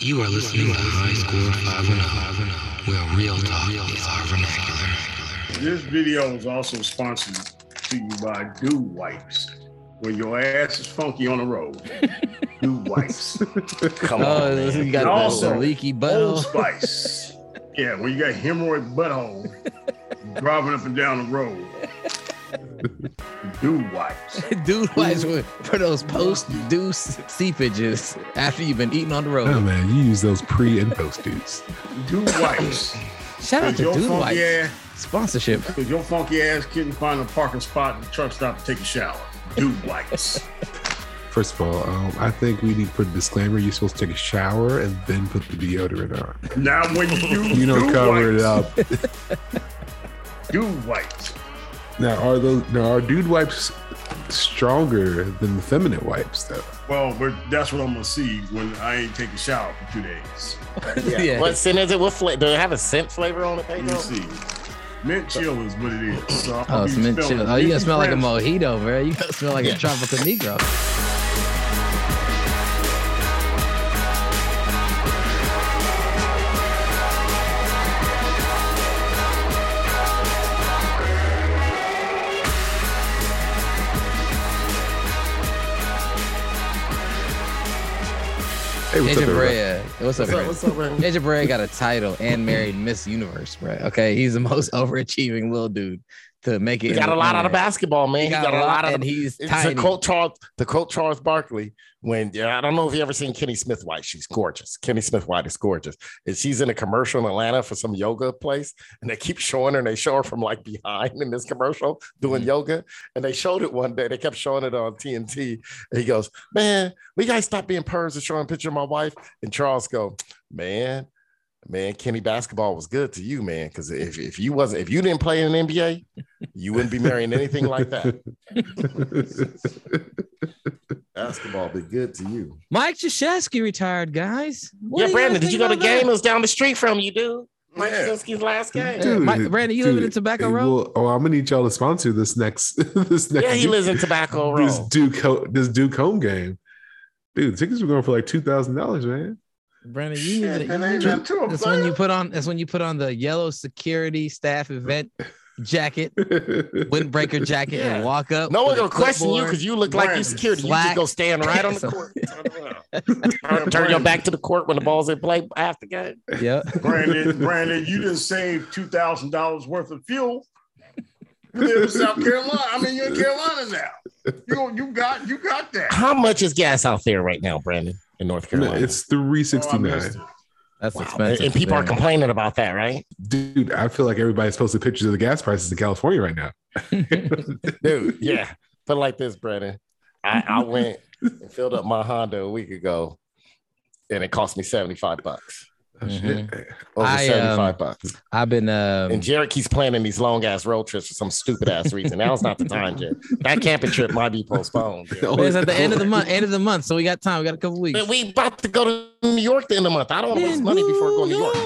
You are listening to High Score 510, where real talk is our vernacular. This video is also sponsored to you by Dude Wipes. When your ass is funky on the road, Dude Wipes. Come Oh, on, this- man. you got And the, also, the leaky Old butthole. Spice. Yeah, when you got hemorrhoid butthole driving up and down the road. Dude Wipes. Dude wipes for, for those post due seepages after you've been eating on the road. Oh road. man, you use those pre and post dudes. Dude Wipes. Shout out to your Dude Wipes ass, sponsorship. cause your funky ass couldn't find a parking spot at the truck stop to take a shower. Dude Wipes. First of all, um, I think we need to put a disclaimer. You're supposed to take a shower and then put the deodorant on. Now when you use You don't Dew cover it up. dude Wipes. Now, are those now are dude wipes stronger than the feminine wipes though? Well, we're, that's what I'm gonna see when I ain't take a shower for two days. Yeah. Yeah. What scent is it? What flavor? Do it have a scent flavor on it, Let me Pedro? see. Mint chill is what it is. So Oh, be some mint chill. Oh, you gotta Minty smell like a mojito, bro. You gotta smell like Yeah. a tropical negro. Hey, what's up, Brea. What's up, What's up? What's up, man? Ninja Brea got a title and married Miss Universe, bro. Okay, he's the most overachieving little dude to make it. He got a lot out of basketball, man. He got, a lot, of and he's It's tiny. a quote Charles, the quote Charles Barkley when yeah, I don't know if you ever seen Kenny Smith White. She's gorgeous. Kenny Smith White is gorgeous. And she's in a commercial in Atlanta for some yoga place, and they keep showing her, and they show her from like behind in this commercial doing mm-hmm. yoga. And they showed it one day. They kept showing it on TNT. And he goes, "Man, we gotta stop being pervs and showing a picture of my wife." And Charles go, "Man." Man, Kenny basketball was good to you, man. Because if, if you wasn't, if you didn't play in the NBA, you wouldn't be marrying anything like that. Basketball be good to you. Mike Krzyzewski retired, guys. What yeah, Brandon, guys did you go to about game? It was down the street from you, dude. Mike Yeah. Last game. Dude, Mike- Brandon, you living in Tobacco hey, Road? well, oh, I'm gonna need y'all to sponsor this next this next Yeah, he Duke- lives in Tobacco this Duke this Duke home game. Dude, tickets were going for like two thousand dollars, man. Brandon, you need to. you ain't to- nothing to 'em, That's when you put on. That's when you put on the yellow security staff event jacket, windbreaker jacket, Yeah. and walk up. No one's gonna question you because you look like you Brandon, security. You just slack. go stand right on the court. Turn, turn your back to the court when the ball's in play after game. Yeah. Brandon, Brandon, you didn't save two thousand dollars worth of fuel. You live in South Carolina. I mean, you're in Carolina now. You you got you got that. How much is gas out there right now, Brandon, in North Carolina? it's three Oh, sixty I missed nine. it. That's Wow. expensive. And people are complaining about that, right? Dude, I feel like everybody's posting pictures of the gas prices in California right now. Dude, yeah. Put it like this, Brandon. I, I went and filled up my Honda a week ago, and it cost me 75 bucks. Shit. Over I, 75 um, bucks. I've been. Um, And Jared keeps planning these long ass road trips for some stupid ass reason. Now's not the time, Jared. That camping trip might be postponed. Jared. It's at the end of the month. End of the month, so we got time. We got a couple weeks. But we about to go to New York the end of the month. I don't want to waste money before going to New York.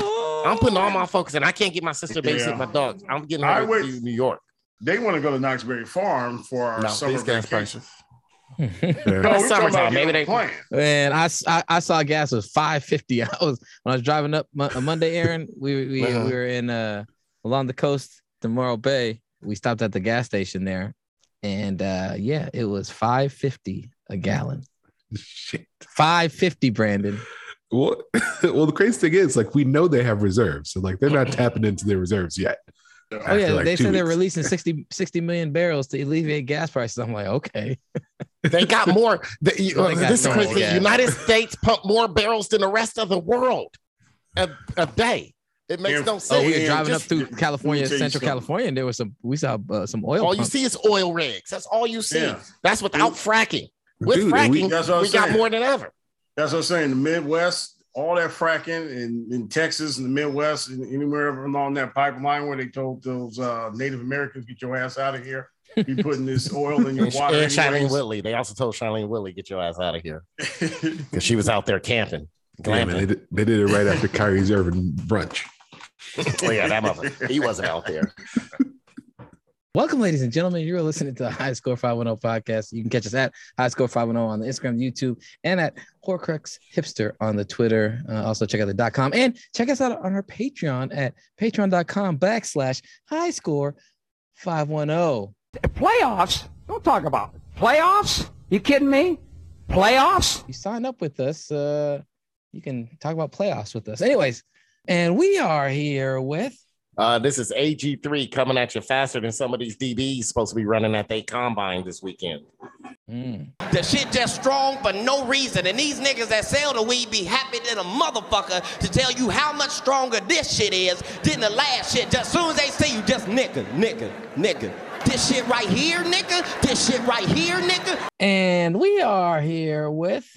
I'm putting all my focus, and I can't get my sister to babysit Yeah. my dogs. I'm getting I her would- to New York. They want to go to Knott's Berry Farm for our No, summer vacation. prices. No, Yeah. we're Summertime, about maybe they- on a plane. And I saw gas was five fifty. I was when I was driving up Mo- a Monday, Aaron. We we, Uh-huh. we were in uh along the coast, to Morro Bay. We stopped at the gas station there, and uh yeah, it was five fifty a gallon. Shit. Five fifty, Brandon. Well, well, the crazy thing is, like, we know they have reserves, so like they're not tapping into their reserves yet. Oh After, yeah, like, they two said they're releasing 60, 60 million barrels to alleviate gas prices. I'm like, okay. They got more. The, you- Well, they got this is so crazy. much The. United States pump more barrels than the rest of the world a, a day. It makes Yeah. no Oh, we were driving just- up through California, Central something. California, and there was some. We saw uh, some oil. all you see is oil rigs. That's all you see. Yeah. That's without fracking. With Dude, and we- fracking, That's what we got more than ever. That's what I'm saying. The Midwest, all that fracking in, in Texas and the Midwest, and anywhere along that pipeline where they told those uh, Native Americans, get your ass out of here. Be putting this oil in your water. and Shailene anyways." Woodley. They also told Shailene Woodley, get your ass out of here. Because she was out there camping. Yeah, man, they, Glamping. did, they did it right after Kyrie's Irving brunch. oh, yeah, that mother. He wasn't out there. Welcome, ladies and gentlemen. You're listening to the High Score 510 podcast. You can catch us at High Score 510 on the Instagram, YouTube, and at Horcrux Hipster on the Twitter. Uh, also, check out the dot .com and check us out on our Patreon at patreon.com backslash High Score 510. Playoffs? Don't talk about it. Playoffs? You kidding me? Playoffs? You sign up with us, uh, you can talk about playoffs with us. Anyways, and we are here with Uh, this is AG3 coming at you faster than some of these DBs supposed to be running at they combine this weekend. mm, The shit just strong for no reason. And these niggas that sell the weed be happy than a motherfucker to tell you how much stronger this shit is than the last shit. Just as soon as they see you, just nigga, nigga, nigga. This shit right here, nigga. This shit right here, nigga. and we are here with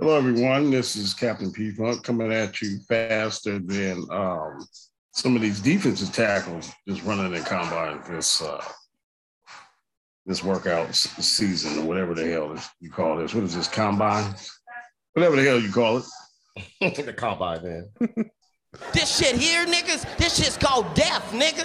Hello, everyone. This is Captain P Funk coming at you faster than um, some of these defensive tackles just running in combine this uh, this workout season or whatever the hell this, you call this. What is this combine? Whatever the hell you call it. the combine, man. This shit here, niggas. This shit's called death, nigga.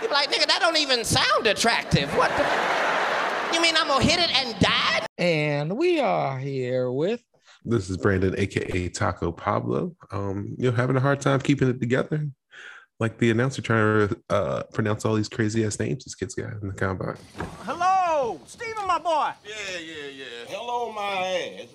You be like, nigga, that don't even sound attractive. What the? You mean I'm gonna hit it and die? and we are here with This is Brandon, aka Taco Pablo. Um, you know, having a hard time keeping it together. Like the announcer trying to uh, pronounce all these crazy ass names these kids got in the combine. Hello, Steven, my boy. Yeah, yeah, yeah. Hello, my ass.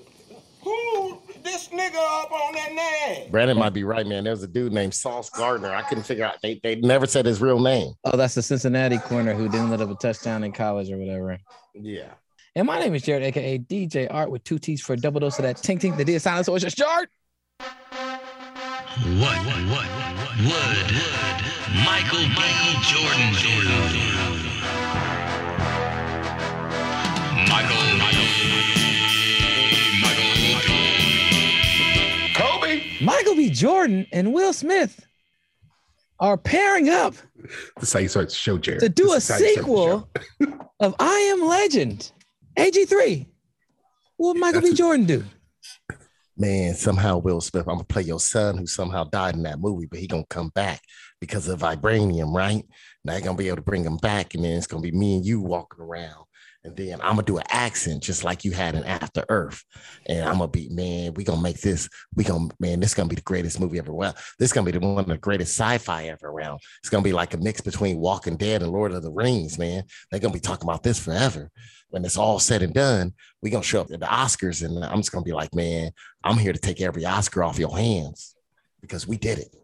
Who this nigga up on that name? Brandon might be right, man. There's a dude named Sauce Gardner. I couldn't figure out. They, they never said his real name. oh, that's the Cincinnati corner who didn't let up a touchdown in college or whatever. Yeah. And my name is Jared, aka DJ Art, with two T's for a double dose of that tink tink that is silence. So it's just Jared. What, what, what, would Michael B. Jordan do? Michael, Michael, Michael Kobe. Michael B. Jordan and Will Smith are pairing up This is how you start the show, Jared. to do a This is how you start the sequel of I Am Legend. AG3. What would Michael B. Jordan do? Man, somehow Will Smith, I'm gonna play your son who somehow died in that movie, but he gonna come back because of vibranium, right? Now you're gonna be able to bring him back, and then it's gonna be me and you walking around. And then I'm gonna do an accent just like you had in After Earth. And I'm gonna be, man, we gonna make this, we gonna, man, this gonna be the greatest movie ever. Well, this gonna be the one of the greatest sci-fi ever around. It's gonna be like a mix between Walking Dead and Lord of the Rings, man. They're gonna be talking about this forever. When it's all said and done, we gonna show up at the Oscars, and I'm just gonna be like, man, I'm here to take every Oscar off your hands because we did it.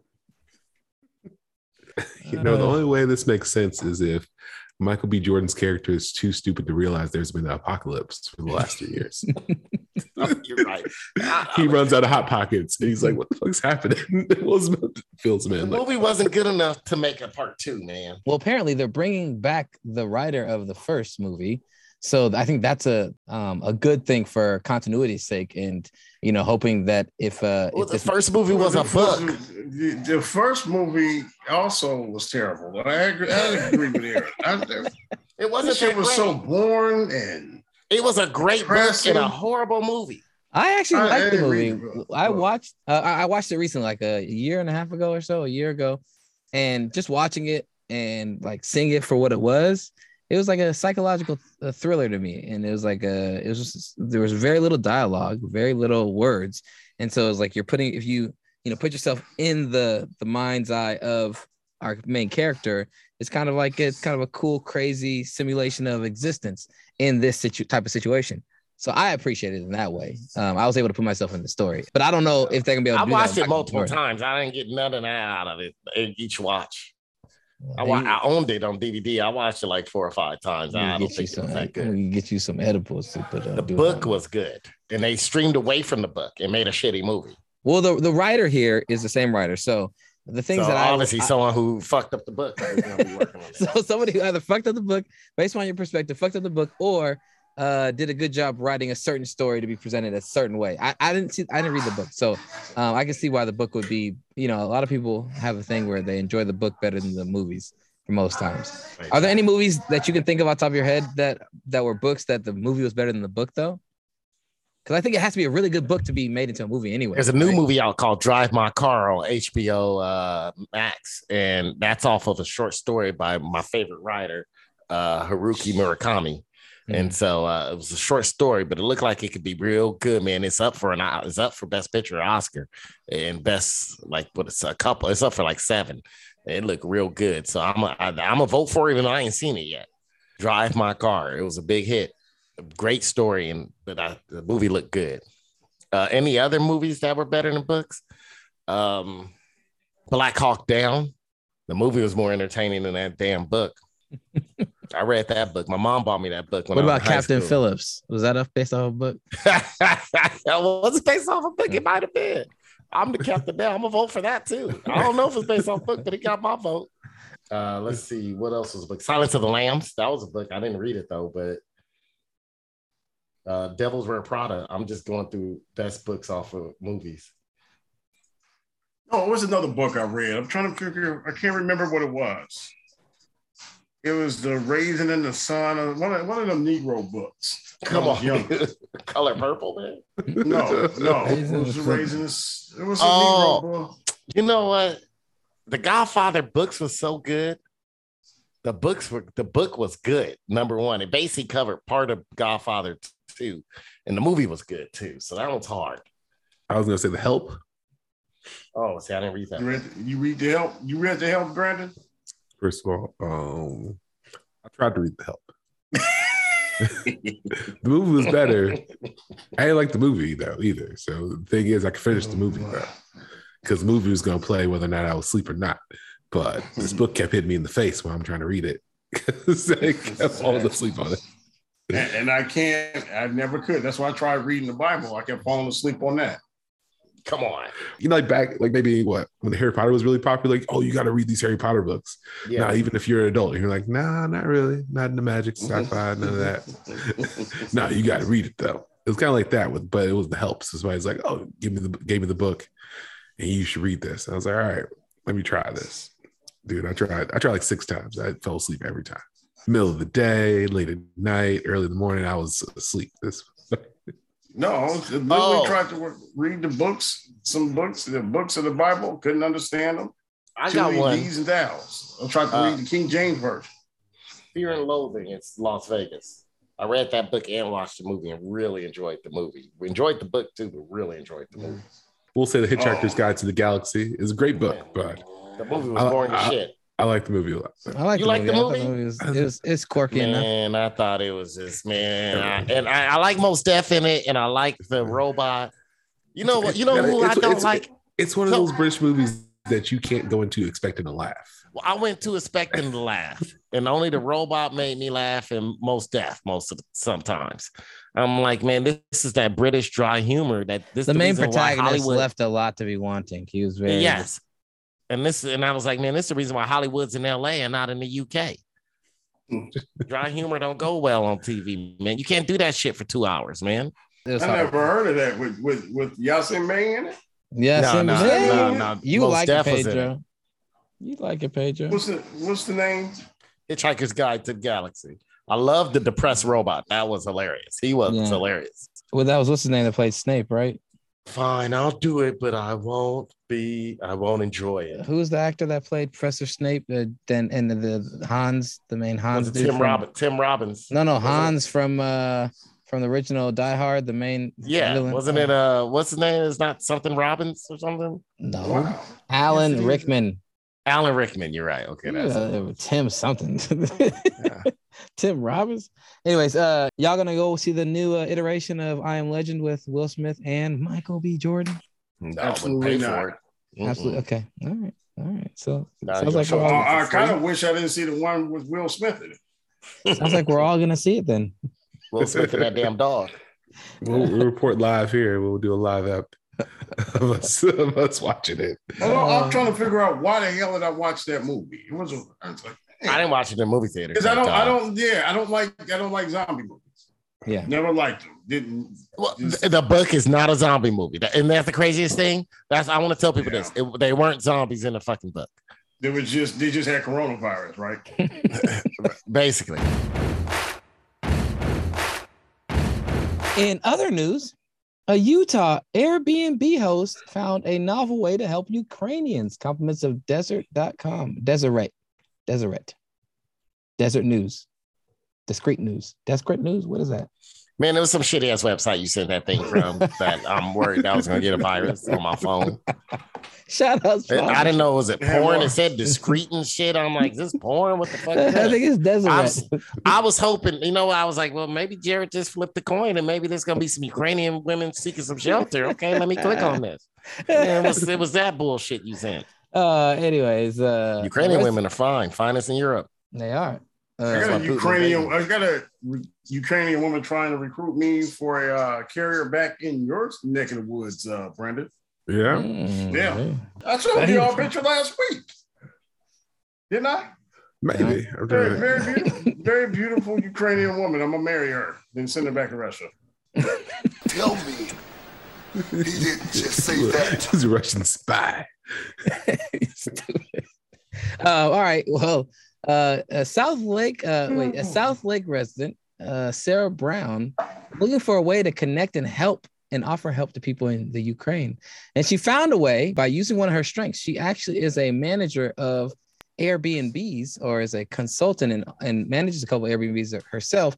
You know, the Uh, only way this makes sense is if Michael B. Jordan's character is too stupid to realize there's been an apocalypse for the last two years. You're right. he runs out of hot pockets and he's like, "What the fuck's happening?" Will Smith feels The man like, movie wasn't good enough to make a part two, man. Well, apparently they're bringing back the writer of the first movie. So I think that's a um, a good thing for continuity's sake, and you know, hoping that if uh, Well, if the first movie was a The- book. The, the first movie also was terrible. I agree, I agree with Eric. I, It wasn't It was great. so boring and It was a great book Depressing. and a horrible movie. I actually I- I like the movie. the I watched uh, I I watched it recently, like a year and a half ago or so, a year ago, and just watching it and like seeing it for what it was, it was like a psychological uh, thriller to me, and it was like a it was just there was very little dialogue, very little words, and so it was like you're putting if you you know put yourself in the the mind's eye of our main character, it's kind of like it's kind of a cool, crazy simulation of existence in this situ- type of situation. So I appreciate it in that way. Um, I was able to put myself in the story, but I don't know if they're gonna be able to I do that I watched it multiple times. I didn't get nothing out of it in each watch. I, wa- I owned it on DVD. I watched it like four or five times. I don't think it some. was that We good. can get you some edibles to put. Uh, The do it book was good, and they streamed away from the book and made a shitty movie. well. The the writer here is the same writer. So the things so that I obviously someone who fucked up the book is gonna be working on it. so somebody who either fucked up the book based on your perspective, fucked up the book, or uh, did a good job writing a certain story to be presented a certain way. I, I didn't see, I didn't read the book, so um, I can see why the book would be. You know, a lot of people have a thing where they enjoy the book better than the movies for most times. Are there any movies that you can think of on top of your head that that were books that the movie was better than the book though? because I think it has to be a really good book to be made into a movie anyway. There's a new right? movie out called Drive My Car on HBO uh, Max, and that's off of a short story by my favorite writer, uh, Haruki Murakami. And so uh, it was a short story, but it looked like it could be real good, man. It's up for an it's up for best picture Oscar and best like what it's a couple. It's up for like seven. It looked real good, so I'm a, I, I'm a vote for it, even though I ain't seen it yet. Drive My Car. It was a big hit, a great story, and but I, the movie looked good. Uh, any other movies that were better than books? Um, Black Hawk Down. The movie was more entertaining than that damn book. I read that book. My mom bought me that book. When What I about in Captain school. Phillips? Was that a based off a book? well, was it based off a book? It might have been. I'm the captain now. I'm gonna vote for that too. I don't know if it's based off a book, but it got my vote. Uh, let's see what else was a book. Silence of the Lambs. That was a book. I didn't read it though, but uh, Devil's Wear Prada. I'm just going through best books off of movies. Oh, it was another book I read. I'm trying to figure. I can't remember what it was. It was the Raisin in the Sun. One of, one of them Negro books. Come When I was on, younger. color purple, man. No, no. It was the in. Raisins. It was a Oh. Negro book. You know what? The Godfather books was so good. The books were the book was good. Number one, it basically covered part of Godfather two, and the movie was good too. So that was hard. I was gonna say the help. Oh, see, I didn't read that. You read, you read the help. You read the help, Brandon. First of all, um, I tried to read the help. the movie was better. I didn't like the movie though either. So the thing is, I could finish the movie bro. because the movie was gonna play whether or not I was asleep or not. But this book kept hitting me in the face while I'm trying to read it. I kept falling asleep on it. and, and I can't. I never could. That's why I tried reading the Bible. I kept falling asleep on that. Come on. You know, like back, like maybe what when Harry Potter was really popular, like, oh, you got to read these Harry Potter books. Yeah. Now, even if you're an adult, you're like, nah, not really, not in the magic, sci-fi, none of that. no, you got to read it though. It was kind of like that with, but it was the helps. That's why it's like, oh, give me the gave me the book, and you should read this. I was like, all right, let me try this, dude. I tried. I tried like six times. I fell asleep every time. Middle of the day, late at night, early in the morning, I was asleep. This No, I was- literally Oh. tried to work- read the books, some books, the books of the Bible. Couldn't understand them. I Too got many one. D's and thous. I tried to Uh, read the King James version. Fear and Loathing. in Las Vegas. I read that book and watched the movie and really enjoyed the movie. We enjoyed the book too, but really enjoyed the movie. we'll say the Hitchhiker's Oh. Guide to the Galaxy is a great book, but The movie was I- boring as I- shit. I like the movie a lot. I like You the like movie. the I thought movie? movie was, it was it's quirky enough. Man, I thought it was just man, I, and I, I like Mos Def in it, and I like the robot. You know what? You know who I don't it's- like. It's one of those British movies that you can't go into expecting to laugh. Well, I went to expecting to laugh, and only the robot made me laugh, and Mos Def most of the, sometimes. I'm like, man, this, this is that British dry humor that this The main protagonist Hollywood- left a lot to be wanting. He was very Yes, and this, and I was like, man, this is the reason why Hollywood's in L.A. and not in the UK. dry humor don't go well on TV, man. You can't do that shit for two hours, man. It I hard. never heard of that with with with Yasiin Bey in it. Yeah, No, no, Sim- no, no. You Most like it, Def was in Pedro. You like it, Pedro. What's the what's the name? Hitchhiker's Guide to the Galaxy. I love the depressed robot. That was hilarious. He was Yeah. hilarious. Well, that was what's his name that played Snape, right? Fine, I'll do it, but I won't be. I won't enjoy it. Who's the actor that played Professor Snape? Uh, then and the, the Hans, the main Hans. Dude Tim from- Robbins? Tim Robbins. No, no, Hans from uh from the original Die Hard, the main. Yeah, villain. wasn't it? Uh, what's his name? Is not something Robbins or something? No, Wow. Alan Yes, it is. Rickman. Alan Rickman. You're right. Okay, that's Uh, Tim something. Tim Robbins. Anyways, uh, y'all gonna go see the new uh, iteration of I Am Legend with Will Smith and Michael B. Jordan? no, Absolutely not. for it. Absolutely. Okay. All right. All right. So Nah, sounds like gonna we're all. I, I kind of wish I didn't see the one with Will Smith in it. sounds like we're all gonna see it then. Will Smith and that damn dog. We'll, we'll report live here. We'll do a live app of us, of us watching it. Although Uh, I'm trying to figure out why the hell did I watch that movie? It was, a, I was like, I didn't watch it in the movie theater. because I don't, thank I don't, yeah, I don't like, I don't like zombie movies. Yeah. Never liked them. Didn't. Well, th- the book is not a zombie movie, That- and that's the craziest thing. That's I want to tell people Yeah. this: It- they weren't zombies in the fucking book. They was just, they just had coronavirus, right? Basically, In other news, A Utah Airbnb host found a novel way to help Ukrainians. Compliments of desert.com. Deseret. Deseret. Desert News. Discreet News. Desperate News. What is that? Man, it was some shitty ass website you sent that thing from that I'm worried I was gonna get a virus on my phone. Shout out. I didn't know was it porn. It said discreet and shit. I'm like, is this porn? What the fuck? I Is that? think it's I was, I was hoping, you know, I was like, well, maybe Jared just flipped the coin and maybe there's gonna be some Ukrainian women seeking some shelter. Okay, let me click on this. Man, it, was, it was that bullshit you sent. Uh, anyways, uh, Ukrainian women are fine, finest in Europe. They are. I Uh, got a Ukrainian. I got a re- Ukrainian woman trying to recruit me for a uh, carrier back in your neck of the woods, uh, Brandon. Yeah. mm, Yeah. I showed you all picture last week, didn't I? Maybe. I'm Very, very beautiful, very beautiful Ukrainian woman. I'm gonna marry her, then send her back to Russia. Tell me he didn't just say that. He's a Russian spy. Stupid. Uh, all right. Well, uh, a South Lake, uh, wait, a South Lake resident, uh, Sarah Brown, looking for a way to connect and help and offer help to people in the Ukraine. And she found a way by using one of her strengths. She actually is a manager of Airbnbs or is a consultant and, and manages a couple Airbnbs herself.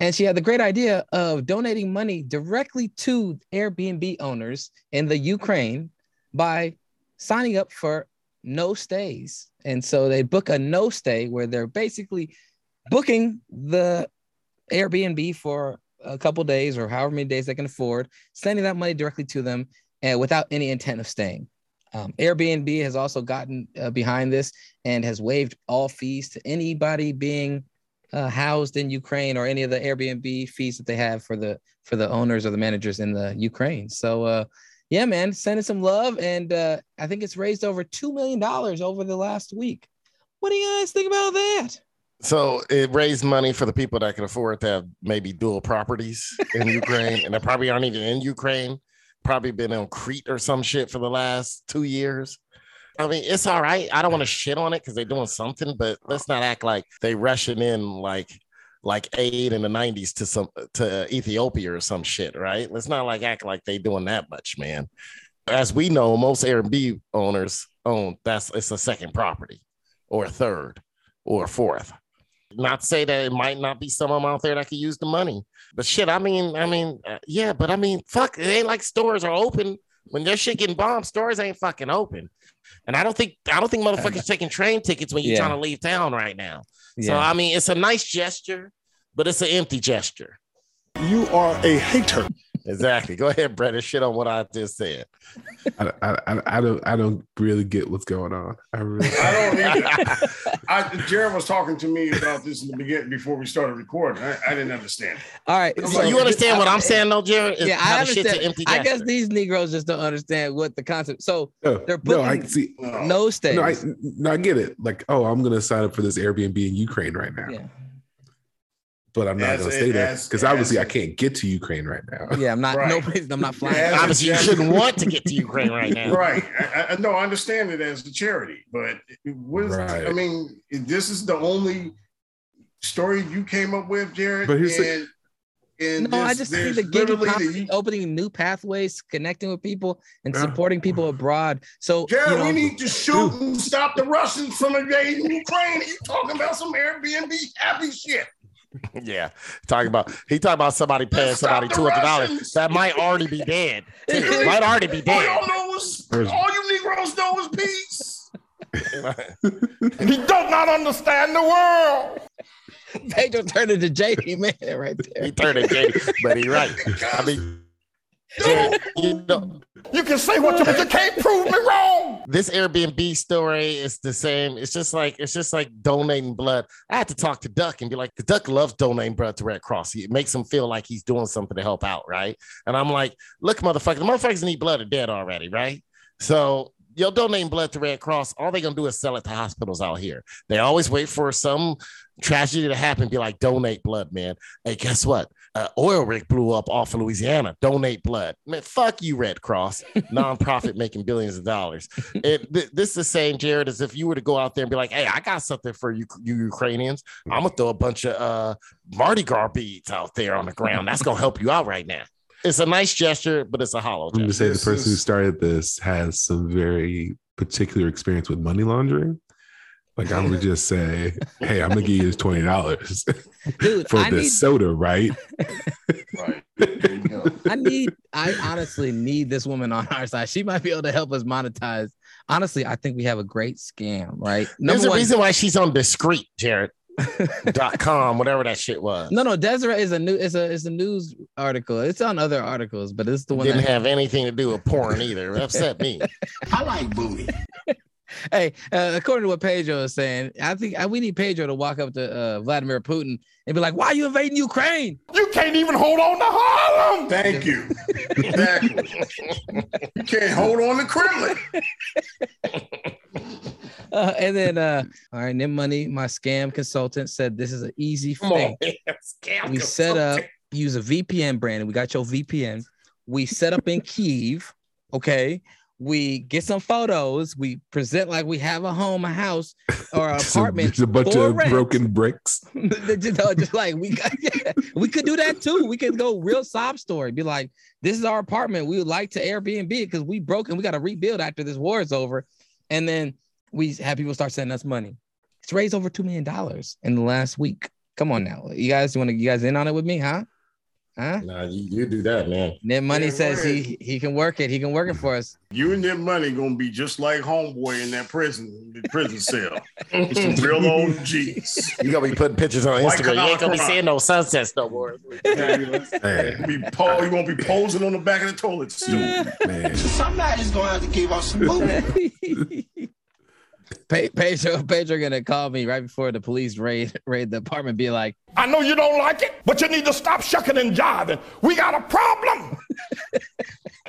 And she had the great idea of donating money directly to Airbnb owners in the Ukraine by signing up for no stays. And so they book a no stay where they're basically booking the Airbnb for a couple days or however many days they can afford, sending that money directly to them and without any intent of staying. Um, Airbnb has also gotten uh, behind this and has waived all fees to anybody being uh, housed in Ukraine or any of the Airbnb fees that they have for the for the owners or the managers in the Ukraine. So uh, yeah, man, sending some love, and uh, I think it's raised over two million dollars over the last week. What do you guys think about that? So it raised money for the people that can afford to have maybe dual properties in Ukraine, and they probably aren't even in Ukraine. Probably been on Crete or some shit for the last two years. I mean, it's all right. I don't want to shit on it because they're doing something, but let's not act like they rushing in like like aid in the 90s to some to Ethiopia or some shit, right? Let's not like act like they doing that much, man. As we know, most Airbnb owners own that's it's a second property or a third or a fourth. Not to say that it might not be some of them out there that could use the money, but shit, I mean, I mean, uh, yeah, but I mean, fuck, it ain't like stores are open when their shit getting bombed. Stores ain't fucking open, and I don't think I don't think motherfuckers taking train tickets when you're Yeah. trying to leave town right now. So I mean, it's a nice gesture, but it's an empty gesture. You are a hater. Exactly. Go ahead, Brett, and shit on what I just said. I, I, I- I don't I don't really get what's going on. I really I don't either. I, Jared was talking to me about this in the beginning before we started recording. I, I didn't understand. All right, So you understand what I'm saying, though, Jared? It's Yeah, I the shit's an understand. I guess these Negroes just don't understand what the concept. So no, They're no, I see. No. no stays. No, I no, I get it. Like, oh, I'm gonna sign up for this Airbnb in Ukraine right now, yeah, but I'm not As- gonna stay there because obviously as- I can't get to Ukraine right now. yeah. I'm not. Right. Nobody's. I'm not flying. Yeah, Obviously, you shouldn't want to get to Ukraine right now. Right. I, I, no, I understand it as a charity, but what is, I mean, this is the only story you came up with, Jared. But here's the- and, and No, I just see the gig economy the- opening new pathways, connecting with people, and Yeah. supporting people abroad. So Jared, you know, we need to shoot and stop the Russians from invading Ukraine. You talking about some Airbnb happy shit? Yeah, talking about he talking about somebody paying somebody two hundred dollars that might already be dead. too. might already be dead. y'all know is all you Negroes know is peace. He does not understand the world. Pedro turned into JP man right there. he turned it gay, but he right. I mean, You know, You can say what you, but you can't prove me wrong. this Airbnb story is the same. It's just like it's just like donating blood. I had to talk to Duck and be like, the Duck loves donating blood to Red Cross. It makes him feel like he's doing something to help out, right? And I'm like, look, motherfucker, the motherfuckers need blood are dead already, right? So you're donating blood to Red Cross. All they're gonna do is sell it to hospitals out here. They always wait for some tragedy to happen. Be like, donate blood, man. Hey, guess what? Uh, oil rig blew up off of Louisiana. Donate blood, man. Fuck you, Red Cross, nonprofit making billions of dollars. It, th- this is the same, Jared, as if you were to go out there and be like, "Hey, I got something for you, you Ukrainians. I'm gonna throw a bunch of uh, Mardi Gras beads out there on the ground. That's gonna help you out right now." it's a nice gesture, but it's a hollow I'm going to say the person who started this has some very particular experience with money laundering. Like I'm gonna just say, hey, I'm gonna give you this twenty dollars Dude, for I the need soda, right? Right. There you go. I need I honestly need this woman on our side. She might be able to help us monetize. Honestly, I think we have a great scam, right? There's Number a one, reason why she's on discreet, Jared. dot com, whatever that shit was. no, no, Desiree is a new it's a it's a news article. It's on other articles, but it's the one Didn't that have anything to do with porn either. It upset me. I like booty. Hey, uh, according to what Pedro is saying, I think uh, we need Pedro to walk up to uh, Vladimir Putin and be like, "Why are you invading Ukraine?" You can't even hold on to Harlem. Thank you. Exactly. you can't hold on to Kremlin. Uh, and then, uh, all right, Nim Money, my scam consultant said this is an easy Come on, thing. man. Scam We set up, use a VPN, Brandon. We got your VPN. We set up in Kiev. Okay. We get some photos. We present like we have a home, a house, or an apartment. just a bunch of rent. broken bricks. just, just like we got, we could do that too. We could go real sob story. Be like, this is our apartment. We would like to Airbnb it because we broke and we got to rebuild after this war is over. And then we have people start sending us money. It's raised over two million dollars in the last week. Come on now, you guys. You want to? You guys in on it with me, huh? Huh? Nah, you, you do that, man. Ned Money Yeah, says go he he can work it. He can work it for us. You and that money gonna be just like homeboy in that prison, the prison cell. It's some real old G's. You gonna be putting pictures on White Instagram. You ain't gonna be Canal seeing no sunsets no more. Hey, You, be po- you won't be posing on the back of the toilet stool. man. Somebody's gonna have to give us some booty. Pe- Pedro, Pedro gonna call me right before the police raid raid the apartment. Be like, I know you don't like it, but you need to stop shucking and jiving. We got a problem.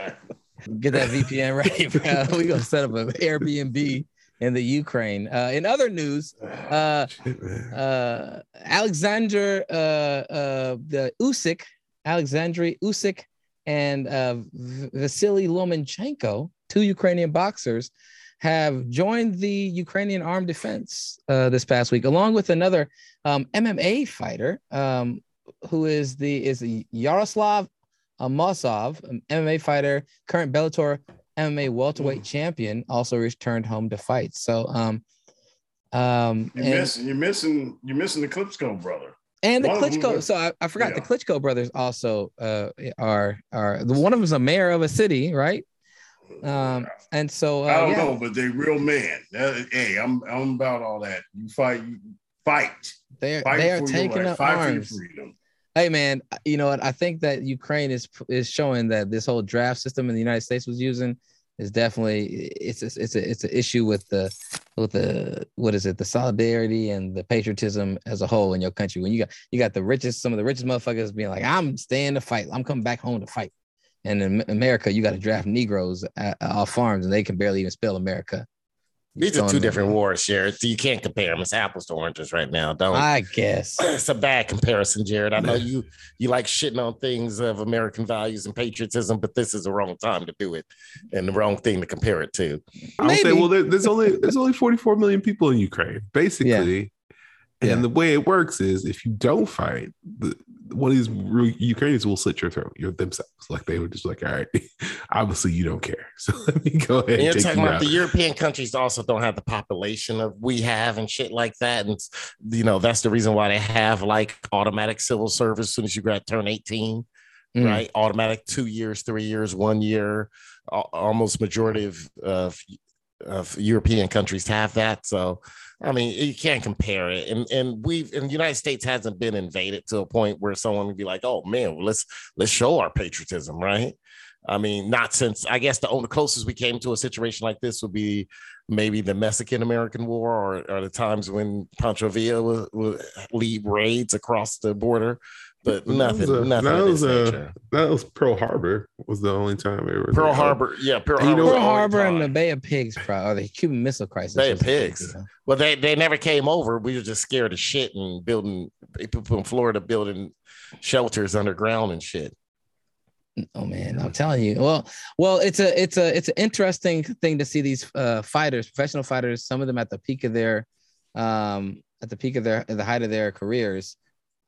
get that VPN ready, bro. We gonna set up an Airbnb in the Ukraine. Uh, in other news, uh, uh, Alexander uh, uh, the Usyk, Alexandry Usyk, and uh, Vasily Lomachenko, two Ukrainian boxers, have joined the Ukrainian armed defense uh, this past week, along with another um, MMA fighter um, who is the is Yaroslav Amosov, an MMA fighter, current Bellator MMA welterweight champion, also returned home to fight. So, um, um, You're and- missing, you're missing, you're missing the Klitschko brother. and the One Klitschko. So I, I forgot the. Klitschko brothers also uh, are are the one of them is a mayor of a city, right? Um, and so uh, I don't yeah, know, but they real. That- hey, I'm I'm about all that. You fight, you fight, they are fight they are taking up fight arms. for your freedom. Hey man, you know what? I think that Ukraine is is showing that this whole draft system in the United States was using is definitely it's a, it's a it's an issue with the with the what is it the solidarity and the patriotism as a whole in your country when you got you got the richest some of the richest motherfuckers being like I'm staying to fight I'm coming back home to fight and in America you got to draft Negroes at, off farms and they can barely even spell America. These are Throwing two them- different wars, Jared. So you can't compare them. It's apples to oranges right now. Don't. I guess. it's a bad comparison, Jared. I know you you like shitting on things of American values and patriotism, but this is the wrong time to do it and the wrong thing to compare it to. I'll say, well, there, there's only there's only 44 million people in Ukraine, basically. And Yeah. the way it works is if you don't fight, the, one of these Ukrainians will slit your throat your, themselves. Like they were just like, all right, obviously you don't care. So let me go ahead And you're talking you about out. the European countries also don't have the population of we have and shit like that. And you know, that's the reason why they have like automatic civil service as soon as you grad turn 18, Mm. right? Automatic two years, three years, one year. Almost majority of, of of European countries have that. So I mean, you can't compare it. And and we've and the United States hasn't been invaded to a point where someone would be like, oh man, well, let's let's show our patriotism, right? I mean, not since I guess the only closest we came to a situation like this would be maybe the Mexican American War or, or the times when Pancho Villa would, would lead raids across the border, but That was nothing, a- nothing that was this a- That was Pearl Harbor was the only time it was Pearl like, Harbor, yeah, Pearl And you Harbor. know Pearl Harbor and the. Bay of Pigs, probably, or the Cuban Missile Crisis. Bay of was the- Pigs. Well, they they never came over. We were just scared of shit and building people in Florida building shelters underground and shit. Oh man, I'm telling you. Well, well, it's a it's a it's an interesting thing to see these uh, fighters, professional fighters, some of them at the peak of their um at the peak of their at the height of their careers,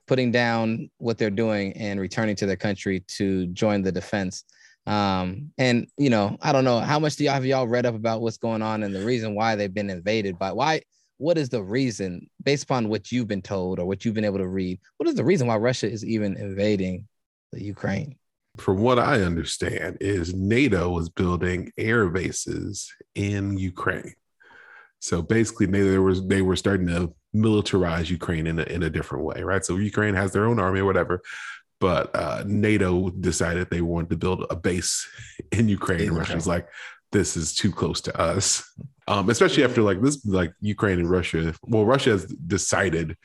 putting down what they're doing and returning to their country to join the defense. Um, and you know, I don't know how much do y'all have y'all read up about what's going on and the reason why they've been invaded by why what is the reason based upon what you've been told or what you've been able to read what is the reason why russia is even invading the ukraine From what I understand, is NATO is building air bases in Ukraine. So basically, they, they was they were starting to militarize Ukraine in a, in a different way, right? So Ukraine has their own army or whatever, but uh, NATO decided they wanted to build a base in Ukraine. In And Russia's like, this is too close to us, um, especially after like this, like Ukraine and Russia. Well, Russia has decided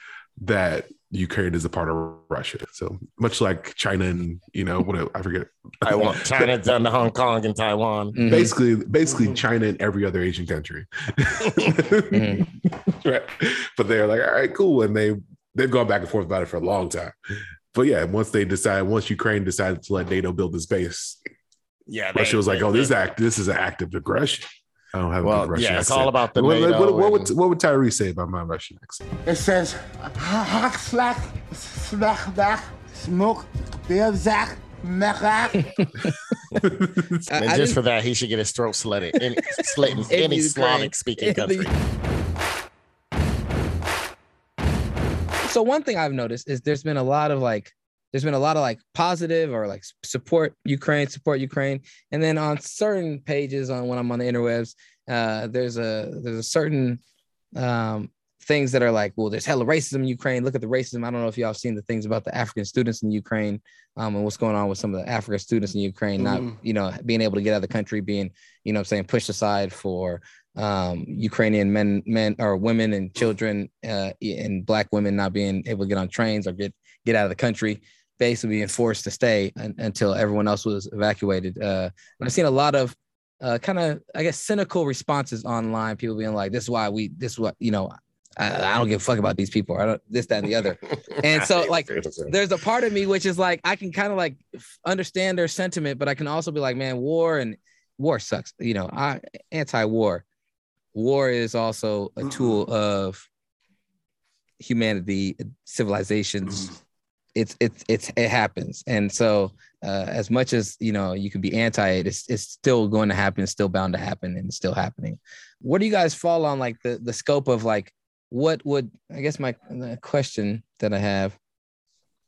that Ukraine is a part of Russia. So much like China and you know what I forget. Taiwan, China done to Hong Kong and Taiwan. Mhm. Basically, basically China and every other Asian country. Mhm. right. But they're like, all right, cool. And they they've gone back and forth about it for a long time. But yeah, once they decide, once Ukraine decided to let NATO build this base, Yeah, Russia was like, "Oh, this act, this is an act of aggression." I don't have a Well, good Russian yeah, it's accent. all about the what, what- NATO what- what would and- what would Tyree say about my Russian accent? It says, hak slag, slag dag, smoke, beer zak, mega. I- And just didn't- for that, he should get his throat slit in any, slit in In any Slavic speaking country. so one thing I've noticed is there's been a lot of like there's been a lot of like positive or like support Ukraine, support Ukraine, and then on certain pages on when I'm on the interwebs, uh, there's a there's a certain um, things that are like, well, there's hella racism in Ukraine. Look at the racism. I don't know if y'all have seen the things about the African students in Ukraine um, and what's going on with some of the African students in Ukraine, not Mhm. you know being able to get out of the country, being you know what I'm saying pushed aside for um, Ukrainian men, men or women and children uh, and black women not being able to get on trains or get get out of the country, basically being forced to stay un- until everyone else was evacuated. Uh, and I've seen a lot of uh, kind of I guess cynical responses online. People being like, "This is why we. This is what you know." I, I don't give a fuck about these people. I don't this, that, and the other. And so, like, there's a part of me which is like I can kind of like understand their sentiment, but I can also be like, man, war and war sucks. You know, I anti-war. War is also a tool of humanity, civilizations. It's it's it's it happens, and so uh, as much as you know you can be anti it, it's it's still going to happen, it's still bound to happen, and it's still happening. Where do you guys fall on like the the scope of like what would I guess my question that I have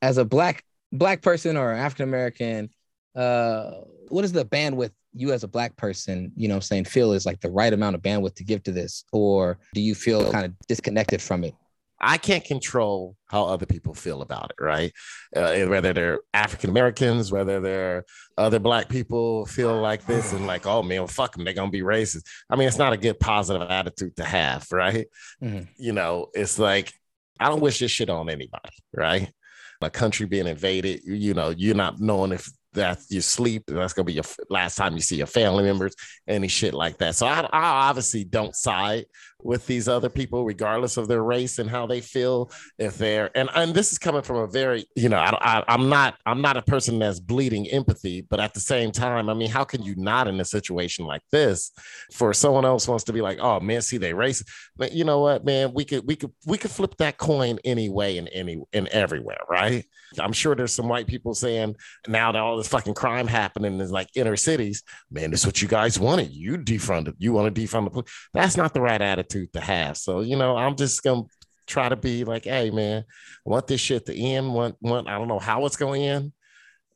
as a black black person or African American, uh, what is the bandwidth you as a black person, you know, saying feel is like the right amount of bandwidth to give to this, or do you feel kind of disconnected from it? I can't control how other people feel about it, right? Uh, whether they're African Americans, whether they're other black people feel like this and like, oh man, well, fuck them, they're gonna be racist. I mean, it's not a good positive attitude to have, right? Mhm. You know, it's like I don't wish this shit on anybody, right? A country being invaded, you- you know, you're not knowing if that you sleep, that's gonna be your last time you see your family members, any shit like that. So I, I obviously don't side with these other people, regardless of their race and how they feel. If they're and and this is coming from a very, you know, I, I I'm not I'm not a person that's bleeding empathy, but at the same time, I mean, how can you not in a situation like this for someone else wants to be like, oh man, see they race, but you know what, man, we could we could we could flip that coin anyway and any and everywhere, right? I'm sure there's some white people saying now that all this fucking crime happening in like inner cities, man, this is what you guys wanted. You defunded. You want to defund the police. That's not the right attitude to have. So, you know, I'm just gonna try to be like, hey man, want this shit to end. Want, want I don't know how it's gonna end.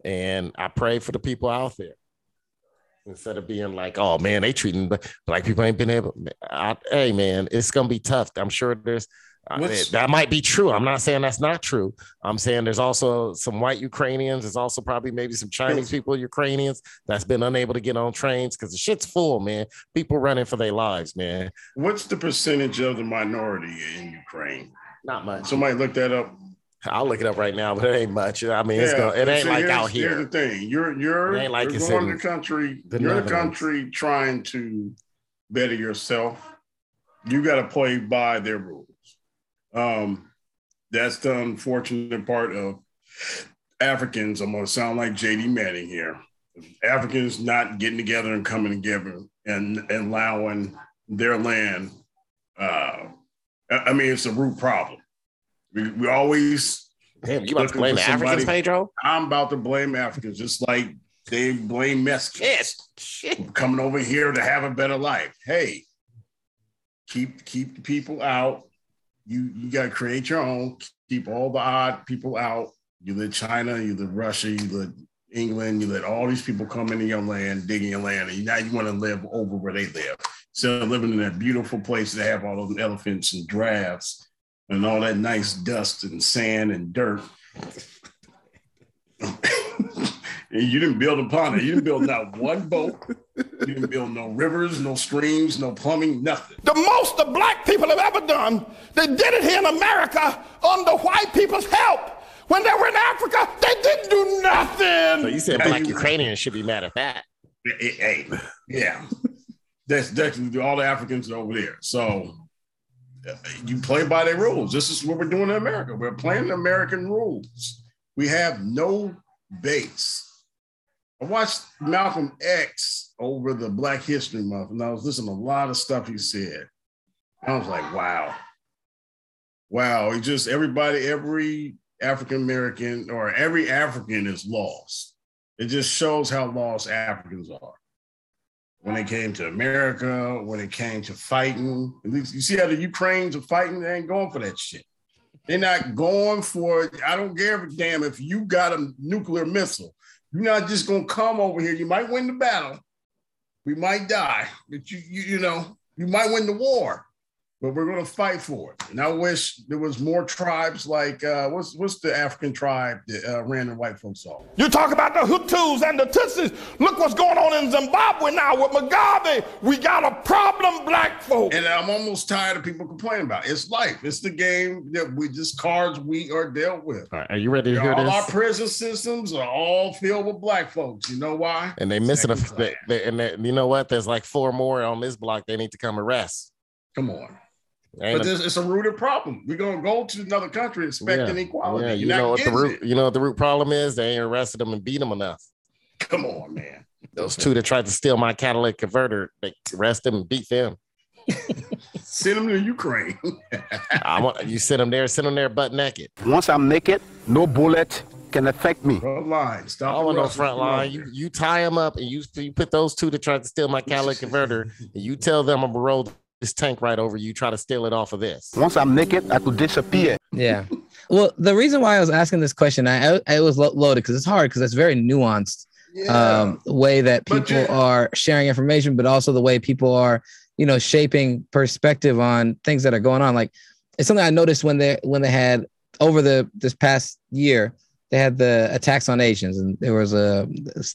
And I pray for the people out there. Instead of being like, oh man, they treating bla- black people ain't been able. I, hey man, it's gonna be tough. I'm sure there's What's- that might be true. I'm not saying that's not true. I'm saying there's also some white Ukrainians. There's also probably maybe some Chinese people, Ukrainians, that's been unable to get on trains because the shit's full, man. People running for their lives, man. What's the percentage of the minority in Ukraine? Not much. Somebody look that up. I'll look it up right now, but it ain't much. I mean, it's Yeah, gonna, it ain't see, like here's- out Here's here. the thing: you're you're, It ain't like you're going in the country. the you're in the country trying to better yourself. You got to play by their rules. Um, that's the unfortunate part of Africans. I'm going to sound like JD Manning here. Africans not getting together and coming together and, and allowing their land. Uh, I mean, it's a root problem. We, we always Damn, you about to blame Africans, Pedro? I'm about to blame Africans, just like they blame Mexicans Shit. coming over here to have a better life. Hey, keep keep the people out. You you got to create your own. Keep all the odd people out. You let China, you let Russia, you let England, you let all these people come into your land, digging your land, and now you want to live over where they live. Instead of living in that beautiful place that have all those elephants and giraffes and all that nice dust and sand and dirt. and you didn't build upon it. You didn't build not one boat. You didn't build no rivers, no streams, no plumbing, nothing. The most the black people have ever done, they did it here in America under white people's help. When they were in Africa, they didn't do nothing. So you said black you- Ukrainians should be mad at that. Hey, hey, yeah, that's definitely all the Africans are over there. So uh, you play by their rules. This is what we're doing in America. We're playing the American rules. We have no base. I watched Malcolm X over the Black History Month, and I was listening to a lot of stuff he said. I was like, wow. Wow. He just everybody, every African American or every African is lost. It just shows how lost Africans are. When it came to America, when it came to fighting, at least you see how the Ukrainians are fighting, they ain't going for that shit. They're not going for it. I don't give a damn if you got a nuclear missile. You're not just gonna come over here. You might win the battle. We might die, but you, you, you know, you might win the war, but we're gonna fight for it. And I wish there was more tribes like uh, what's what's the African tribe that uh, ran the white folks off? You talk about the Hutus and the Tutsis. Look what's going on in Zimbabwe now with Mugabe. We got a problem, black folk. And I'm almost tired of people complaining about it. It's life. It's the game that we just cards we are dealt with. All right, are you ready to hear all this? our prison systems are all filled with black folks. You know why? and they missing a they, they, and they, you know what? There's like four more on this block. They need to come arrest. Come on. Ain't But a- this, it's a rooted problem. We're gonna go to another country expecting yeah, equality. yeah, you You're know what the root it. you know what the root problem is? They ain't arrested them and beat them enough. Come on, man. Those two that tried to steal my catalytic converter, they arrest them and beat them. Send them to Ukraine. I want you send them there, send them there butt naked. Once I'm naked, no bullet can affect me. Front line. Stop. I the want no front line. You you tie them up and you you put those two that tried to steal my catalytic converter, and you tell them I'm gonna roll this tank right over you. Try to steal it off of this. Once I'm naked, I could disappear. Yeah. Well, the reason why I was asking this question, I, I it was lo- loaded because it's hard because it's very nuanced Yeah. um, way that But people you- are sharing information, but also the way people are, you know, shaping perspective on things that are going on. Like it's something I noticed when they when they had over the this past year, they had the attacks on Asians, and there was a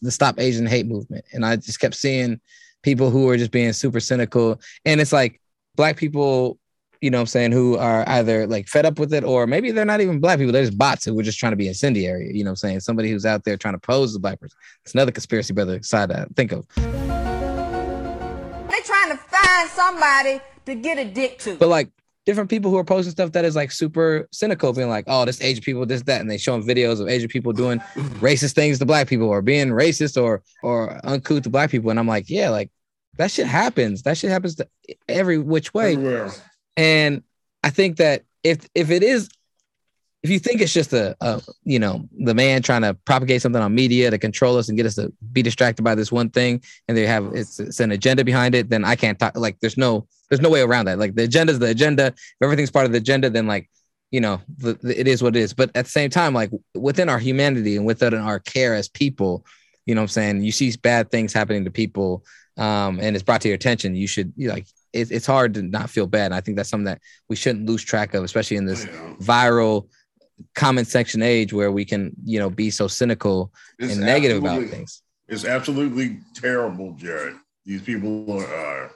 the Stop Asian Hate movement, and I just kept seeing people who are just being super cynical, and it's like black people. You know what I'm saying, who are either like fed up with it or maybe they're not even black people. They're just bots who were just trying to be incendiary. You know what I'm saying? Somebody who's out there trying to pose as a black person. It's another conspiracy brother side I think of. They're trying to find somebody to get a dick to. But like different people who are posting stuff that is like super cynical, being like, oh, this Asian people, this, that, and they showing videos of Asian people doing racist things to black people or being racist or or uncouth to black people. And I'm like, yeah, like that shit happens. That shit happens to every which way. Everywhere. And I think that if if it is, if you think it's just a, a you know the man trying to propagate something on media to control us and get us to be distracted by this one thing, and they have it's, it's an agenda behind it, then I can't talk. Like there's no there's no way around that. Like the agenda is the agenda. If everything's part of the agenda, then like you know the, the, it is what it is. But at the same time, like within our humanity and within our care as people, you know what I'm saying. You see bad things happening to people, um, and it's brought to your attention. You should you like it, it's hard to not feel bad. And I think that's something that we shouldn't lose track of, especially in this viral comment section age where we can, you know, be so cynical It's and negative about things. It's absolutely terrible, Jared. These people are,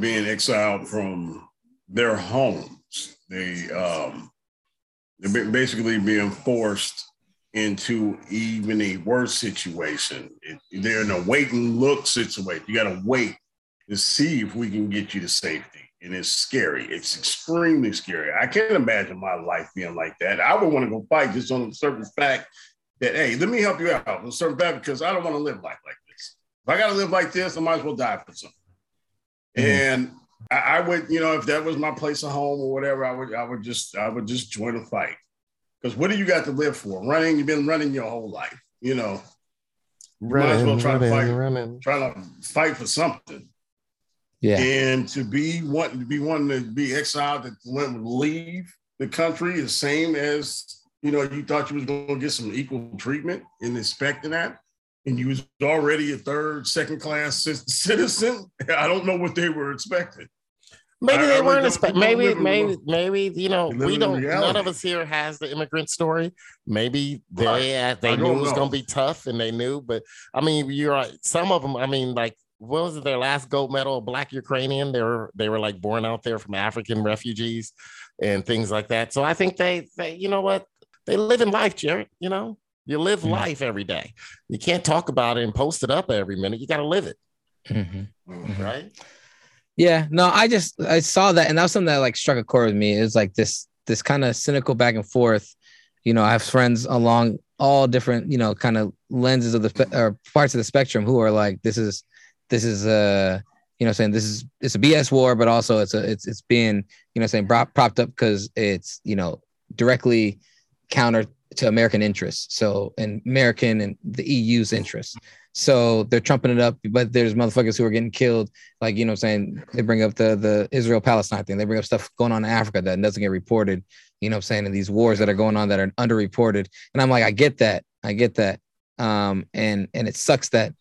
being exiled from their homes. They um, they're basically being forced into even a worse situation. It, they're in a wait and look situation. You got to wait to see if we can get you to safety. And it's scary. It's extremely scary. I can't imagine my life being like that. I would want to go fight just on the certain fact that, hey, let me help you out on a certain fact because I don't want to live life like this. If I got to live like this, I might as well die for something. Hmm. And I, I would, you know, if that was my place of home or whatever, I would, I would just, I would just join a fight Because what do you got to live for? Running, you've been running your whole life. You know, you might as well Running, to running, fight, running. try to fight for something. Yeah. And to be wanting to be wanting to be exiled to to leave the country is same as you know, you thought you was gonna get some equal treatment in expecting that. And you was already a third, second class citizen. I don't know what they were expecting. Maybe I- I they weren't. don't- Expect, we don't maybe, maybe, the- maybe you know, We live we in don't. None of us here has the immigrant story. Maybe they Right. they I knew it was know. gonna be tough, and they knew. But I mean, you're right. Some of them. I mean, like what was it? Their last gold medal, black Ukrainian. They were they were like born out there from African refugees and things like that. So I think they they you know what they live in life, Jared. You know, you live Mm-hmm. life every day. You can't talk about it and post it up every minute. You got to live it, Mhm. right? Yeah, no, I just I saw that, and that was something that like struck a chord with me. It was like this this kind of cynical back and forth. You know, I have friends along all different you know kind of lenses of the spe- or parts of the spectrum who are like, this is this is a you know saying this is it's a BS war, but also it's a it's it's being you know saying prop, propped up because it's you know directly counter to American interests. So and American and the EU's interests. So they're trumping it up, but there's motherfuckers who are getting killed. Like, you know I'm saying? They bring up the the Israel Palestine thing. They bring up stuff going on in Africa that doesn't get reported, you know I'm saying? And these wars that are going on that are underreported. And I'm like, I get that. I get that. Um, and and it sucks that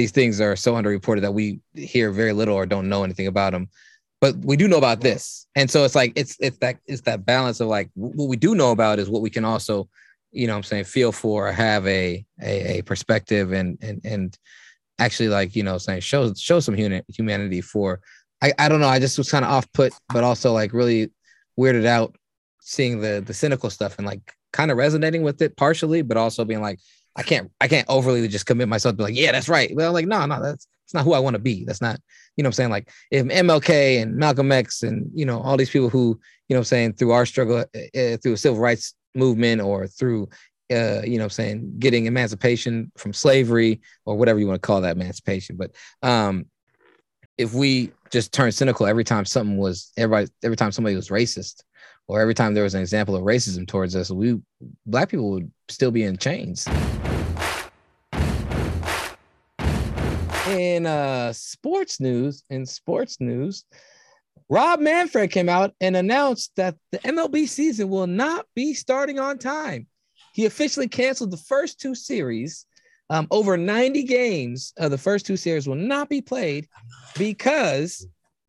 these things are so underreported that we hear very little or don't know anything about them. But we do know about this. And so it's like it's it's that it's that balance of like what we do know about is what we can also you know what I'm saying feel for or have a a, a perspective and and and actually like you know saying show show some huni- humanity for I, I don't know I just was kind of off put but also like really weirded out seeing the the cynical stuff and like kind of resonating with it partially but also being like I can't I can't overly just commit myself to be like yeah that's right. Well I'm like no no that's it's not who I want to be. That's not you know I'm saying? Like if MLK and Malcolm X and you know all these people who you know I'm saying through our struggle uh, through civil rights movement or through uh, you know I'm saying getting emancipation from slavery or whatever you want to call that emancipation. But um if we just turn cynical every time something was everybody every time somebody was racist or every time there was an example of racism towards us we black people would still be in chains in uh sports news in sports news rob manfred came out and announced that the mlb season will not be starting on time. He officially canceled the first two series. Um, over 90 games of the first two series will not be played because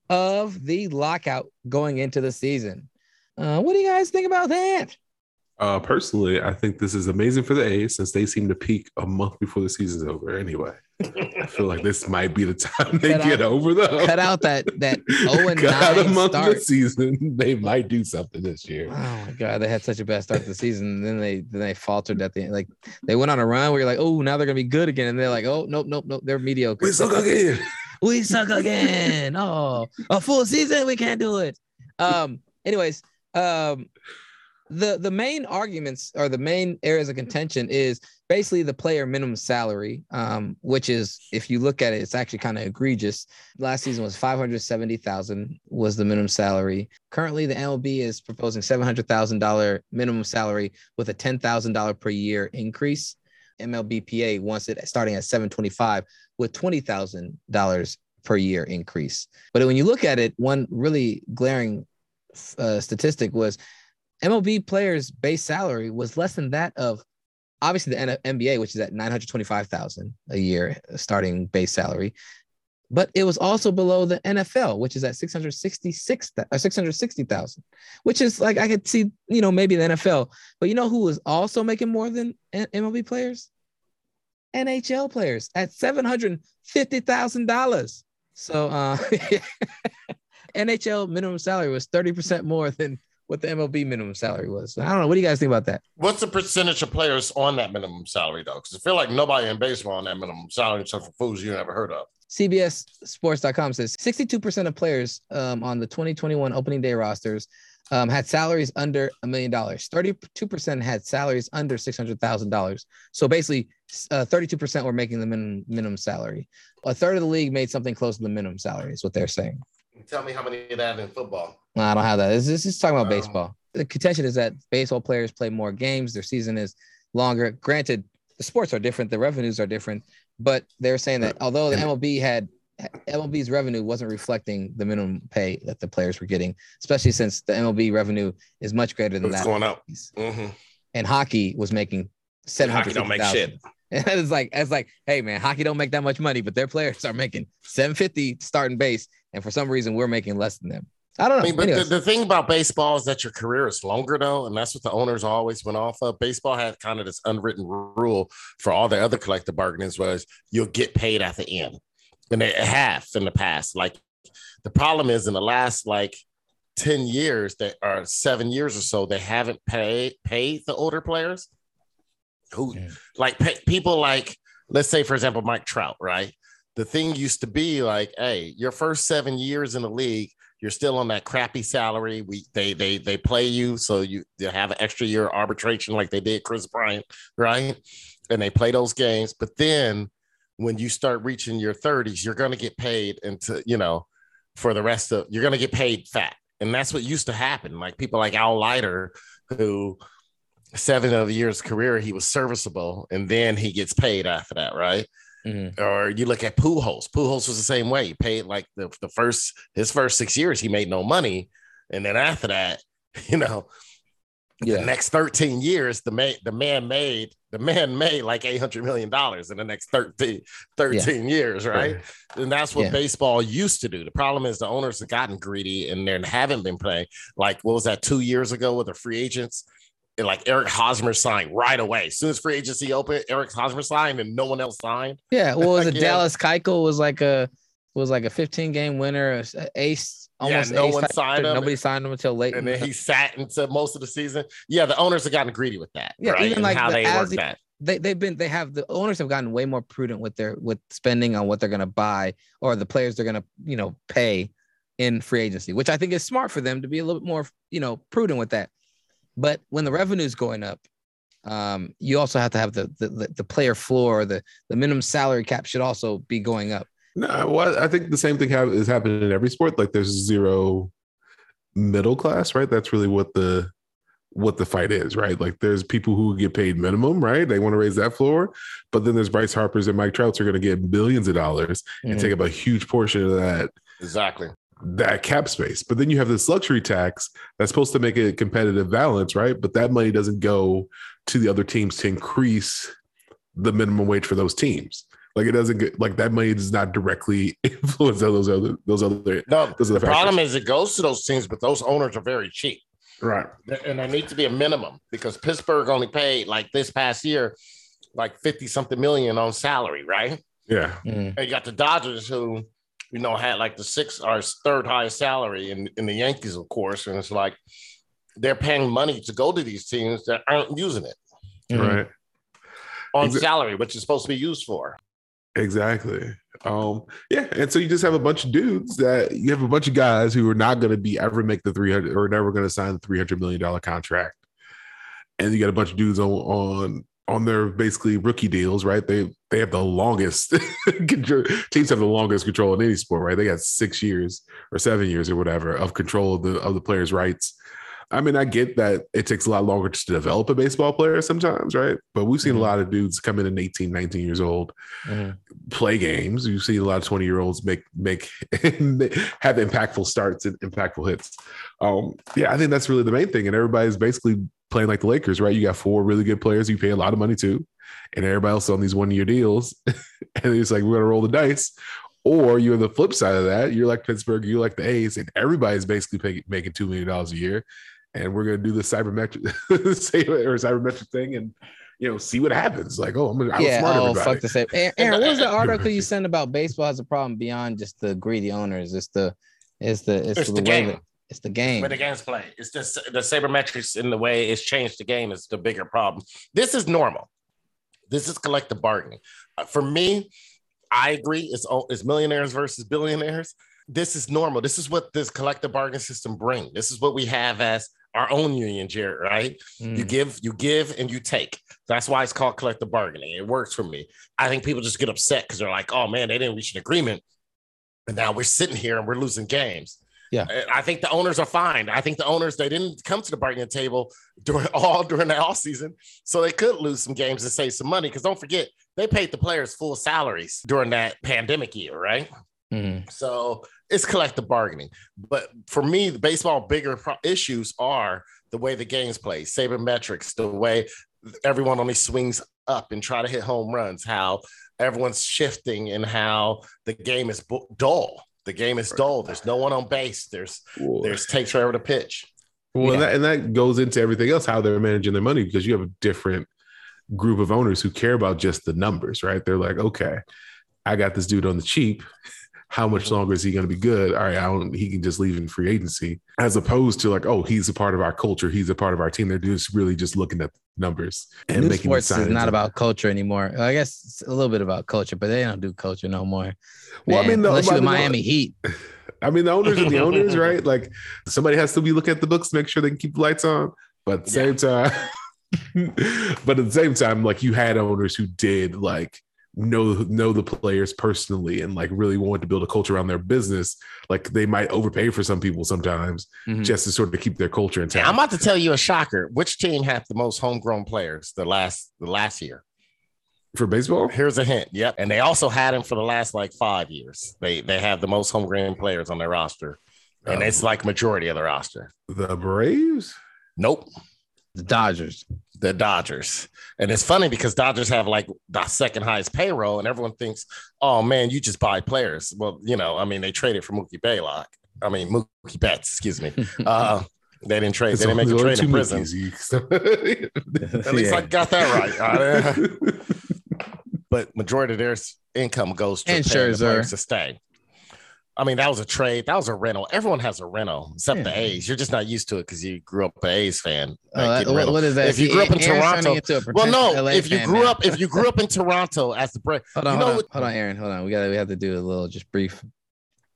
of the lockout going into the season. Uh, what do you guys think about that Uh, personally, I think this is amazing for the A's since they seem to peak a month before the season's over. Anyway, I feel like this might be the time they Cut get out- over though. cut out that that 0 and Cut out a 9 month of start the season. They might do something this year. Oh my god, they had such a bad start to the season. And then they then they faltered at the end. Like they went on a run where you're like, oh, now they're gonna be good again. And they're like, oh, nope, nope, nope, they're mediocre. We suck again. we suck again. Oh, a full season, we can't do it. Um, anyways, um, the the main arguments or the main areas of contention is basically the player minimum salary, um, which is if you look at it, it's actually kind of egregious. Last season was five hundred seventy thousand was the minimum salary. Currently, the MLB is proposing seven hundred thousand dollar minimum salary with a ten thousand dollar per year increase. MLBPA wants it starting at seven twenty five with twenty thousand dollars per year increase. But when you look at it, one really glaring uh, statistic was MLB players' base salary was less than that of obviously the NBA, which is at 925,000 a year starting base salary. But it was also below the NFL, which is at 666 or 660,000, which is like I could see, you know, maybe the NFL. But you know who was also making more than MLB players? NHL players at $750,000. So uh NHL minimum salary was 30% more than what the MLB minimum salary was. I don't know. What do you guys think about that? What's the percentage of players on that minimum salary though? Because I feel like nobody in baseball on that minimum salary except for fools you never heard of. CBS Sports.com says 62% of players um, on the 2021 opening day rosters um, had salaries under a million dollars. 32% had salaries under $600,000. So basically, uh, 32% were making the minimum, minimum salary. A third of the league made something close to the minimum salary, is what they're saying. Tell me how many of that in football. No, I don't have that. This, this is talking about Um, baseball. the contention is that baseball players play more games, their season is longer. Granted, the sports are different, the revenues are different, but they're saying that although the MLB had MLB's revenue wasn't reflecting the minimum pay that the players were getting, especially since the MLB revenue is much greater than It's that. going up. Mhm. And hockey was making seven Hockey don't make shit. And it's like it's like, hey man, hockey don't make that much money, but their players are making 750 starting base, and for some reason we're making less than them. I don't know. I mean, but the, the thing about baseball is that your career is longer, though, and that's what the owners always went off of. Baseball had kind of this unwritten rule for all the other collective bargainings was you'll get paid at the end, and they have in the past. Like the problem is in the last like ten years, that are seven years or so, they haven't paid paid the older players who like pay, people like let's say for example Mike Trout, right? The thing used to be like, hey, your first seven years in the league, you're still on that crappy salary. We they they they play you, so you they have an extra year arbitration like they did Kris Bryant, right? And they play those games, but then when you start reaching your 30s, you're gonna get paid into you know for the rest of you're gonna get paid fat, and that's what used to happen. Like people like Al Leiter, who seven of the years career he was serviceable, and then he gets paid after that, right? Mm-hmm. Or you look at Pujols. Pujols was the same way. He paid like the, the first his first six years, he made no money, and then after that, you know, the next 13 years, the man the man made the man made like 800 million dollars in the next 13, 13 years, right? And that's what Yeah. baseball used to do. The problem is the owners have gotten greedy and they haven't been playing. Like what was that two years ago with the free agents? Like Eric Hosmer signed right away. As soon as free agency opened, Eric Hosmer signed and no one else signed. Yeah, what was it? Again. Dallas Keuchel was like a was like a 15 game winner, a- a ace. Almost no ace one type signed him. Nobody signed him until late. And then he sat into most of the season. Yeah, the owners have gotten greedy with that. yeah, right? even And like how the- they work the- that. They they've been they have the owners have gotten way more prudent with their with spending on what they're gonna buy or the players they're gonna you know pay in free agency, which I think is smart for them to be a little bit more you know prudent with that. But when the revenue is going up, um, you also have to have the the, the, the player floor, the the minimum salary cap should also be going up. No, well, I think the same thing hap- is happening in every sport. Like there's zero middle class, right? That's really what the what the fight is, right? Like there's people who get paid minimum, right? They want to raise that floor, but then there's Bryce Harper's and Mike Trouts are going to get billions of dollars and Mhm. take up a huge portion of that Exactly. That cap space. But then you have this luxury tax that's supposed to make a competitive balance, right? But that money doesn't go to the other teams to increase the minimum wage for those teams. Like it doesn't get like that money does not directly influence those other those other No, those other the other problem is it goes to those teams, but those owners are very cheap. right. And there needs to be a minimum because Pittsburgh only paid like this past year, like 50 something million on salary, right? Yeah. Mm. And you got the Dodgers who, you know, had like the sixth or third highest salary in, in the Yankees, of course. And it's like they're paying money to go to these teams that aren't using it Right. on Exa- salary, which is supposed to be used for. Exactly. Um, yeah, and so you just have a bunch of dudes that you have a bunch of guys who are not going to be ever make the 300 or never going to sign the 300 million dollar contract. And you got a bunch of dudes on on on their basically rookie deals, right? They they have the longest control, teams have the longest control in any sport, right? They got 6 years or 7 years or whatever of control of the of the players' rights. I mean, I get that it takes a lot longer just to develop a baseball player sometimes, right? But we've seen a lot of dudes come in at 18, 19 years old play games. You see a lot of 20 year olds make make have impactful starts and impactful hits. Um, yeah, I think that's really the main thing. And everybody's basically playing like the Lakers, right? You got four really good players you pay a lot of money to, and everybody else on these one year deals. and it's like, we're gonna roll the dice. Or you're the flip side of that. You're like Pittsburgh, you're like the A's, and everybody's basically pay, making $2 million a year. And we're gonna do the cybermetric or cybermetric thing and you know, see what happens. Like, oh, I'm gonna outsmart yeah, oh everybody. fuck the same. Aaron, Aaron, what was the article you sent about baseball has a problem beyond just the greedy owners? It's the it's the it's, It's the, the way game. that- it's the game. where the game's played. It's just the sabermetrics in the way it's changed the game is the bigger problem. This is normal. This is collective bargaining. Uh, for me, I agree. It's it's millionaires versus billionaires. This is normal. This is what this collective bargaining system brings. This is what we have as our own union, Jared. Right? You give, you give, and you take. That's why it's called collective bargaining. It works for me. I think people just get upset because they're like, "Oh man, they didn't reach an agreement, and now we're sitting here and we're losing games." Yeah. I think the owners are fine. I think the owners they didn't come to the bargaining table during all during the off season, so they could lose some games and save some money. Because don't forget, they paid the players full salaries during that pandemic year, right? Mhm. So it's collective bargaining. But for me, the baseball bigger pro- issues are the way the game's played, sabermetrics, the way everyone only swings up and try to hit home runs, how everyone's shifting and how the game is dull. The game is dull. There's no one on base. There's Well, there's takes forever to pitch. well, Yeah. that, and that goes into everything else, how they're managing their money, because you have a different group of owners who care about just the numbers, right? They're like, okay, I got this dude on the cheap. How much longer is he going to be good? All right, I don't. He can just leave in free agency, as opposed to like, oh, he's a part of our culture. He's a part of our team. They're just really just looking at numbers and New making sports is not about culture anymore. I guess it's a little bit about culture, but they don't do culture no more. Well, I mean, the- unless you're the Miami Heat. I mean, the owners are the owners, right? Like somebody has to be looking at the books to make sure they can keep the lights on. But at the same time, but at the same time, like you had owners who did like know know the players personally and like really want to build a culture around their business. Like they might overpay for some people sometimes Mhm. just to sort of keep their culture intact. I'm about to tell you a shocker. Which team had the most homegrown players the last the last year? for baseball. Here's a hint. Yep. And they also had him for the last like five years. They they have the most homegrown players on their roster. And Um, it's like majority of the roster. The Braves. Nope. The Dodgers. The Dodgers. And it's funny because Dodgers have like the second highest payroll, and everyone thinks, oh man, you just buy players. Well, you know, I mean, they traded for Mookie Blaylock. I mean, Mookie Betts, excuse me. Uh, they didn't trade. They didn't make a trade in prison. Mookies. You- At least I got that right. Uh, but majority of their income goes to And paying the Scherzer. players to stay. I mean, that was a trade. That was a rental. Everyone has a rental, except the A's. You're just not used to it because you grew up an A's fan. Uh, like, getting what- what is that? If you grew up in Aaron's Toronto, well, no. LA If you grew now. up, if you grew up in Toronto as the break, Hold on, you know hold, on hold on, Aaron. Hold on. We got we have to do a little just brief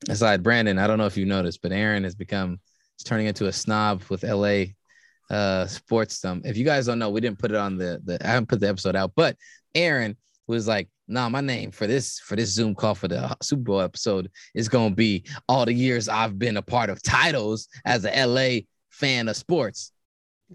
aside. Brandon, I don't know if you noticed, but Aaron has become he's turning into a snob with LA uh sports. Um, if you guys don't know, we didn't put it on the the I haven't put the episode out, but Aaron was like, nah, my name for this for this Zoom call for the uh, Super Bowl episode is gonna be all the years I've been a part of titles as a LA fan of sports.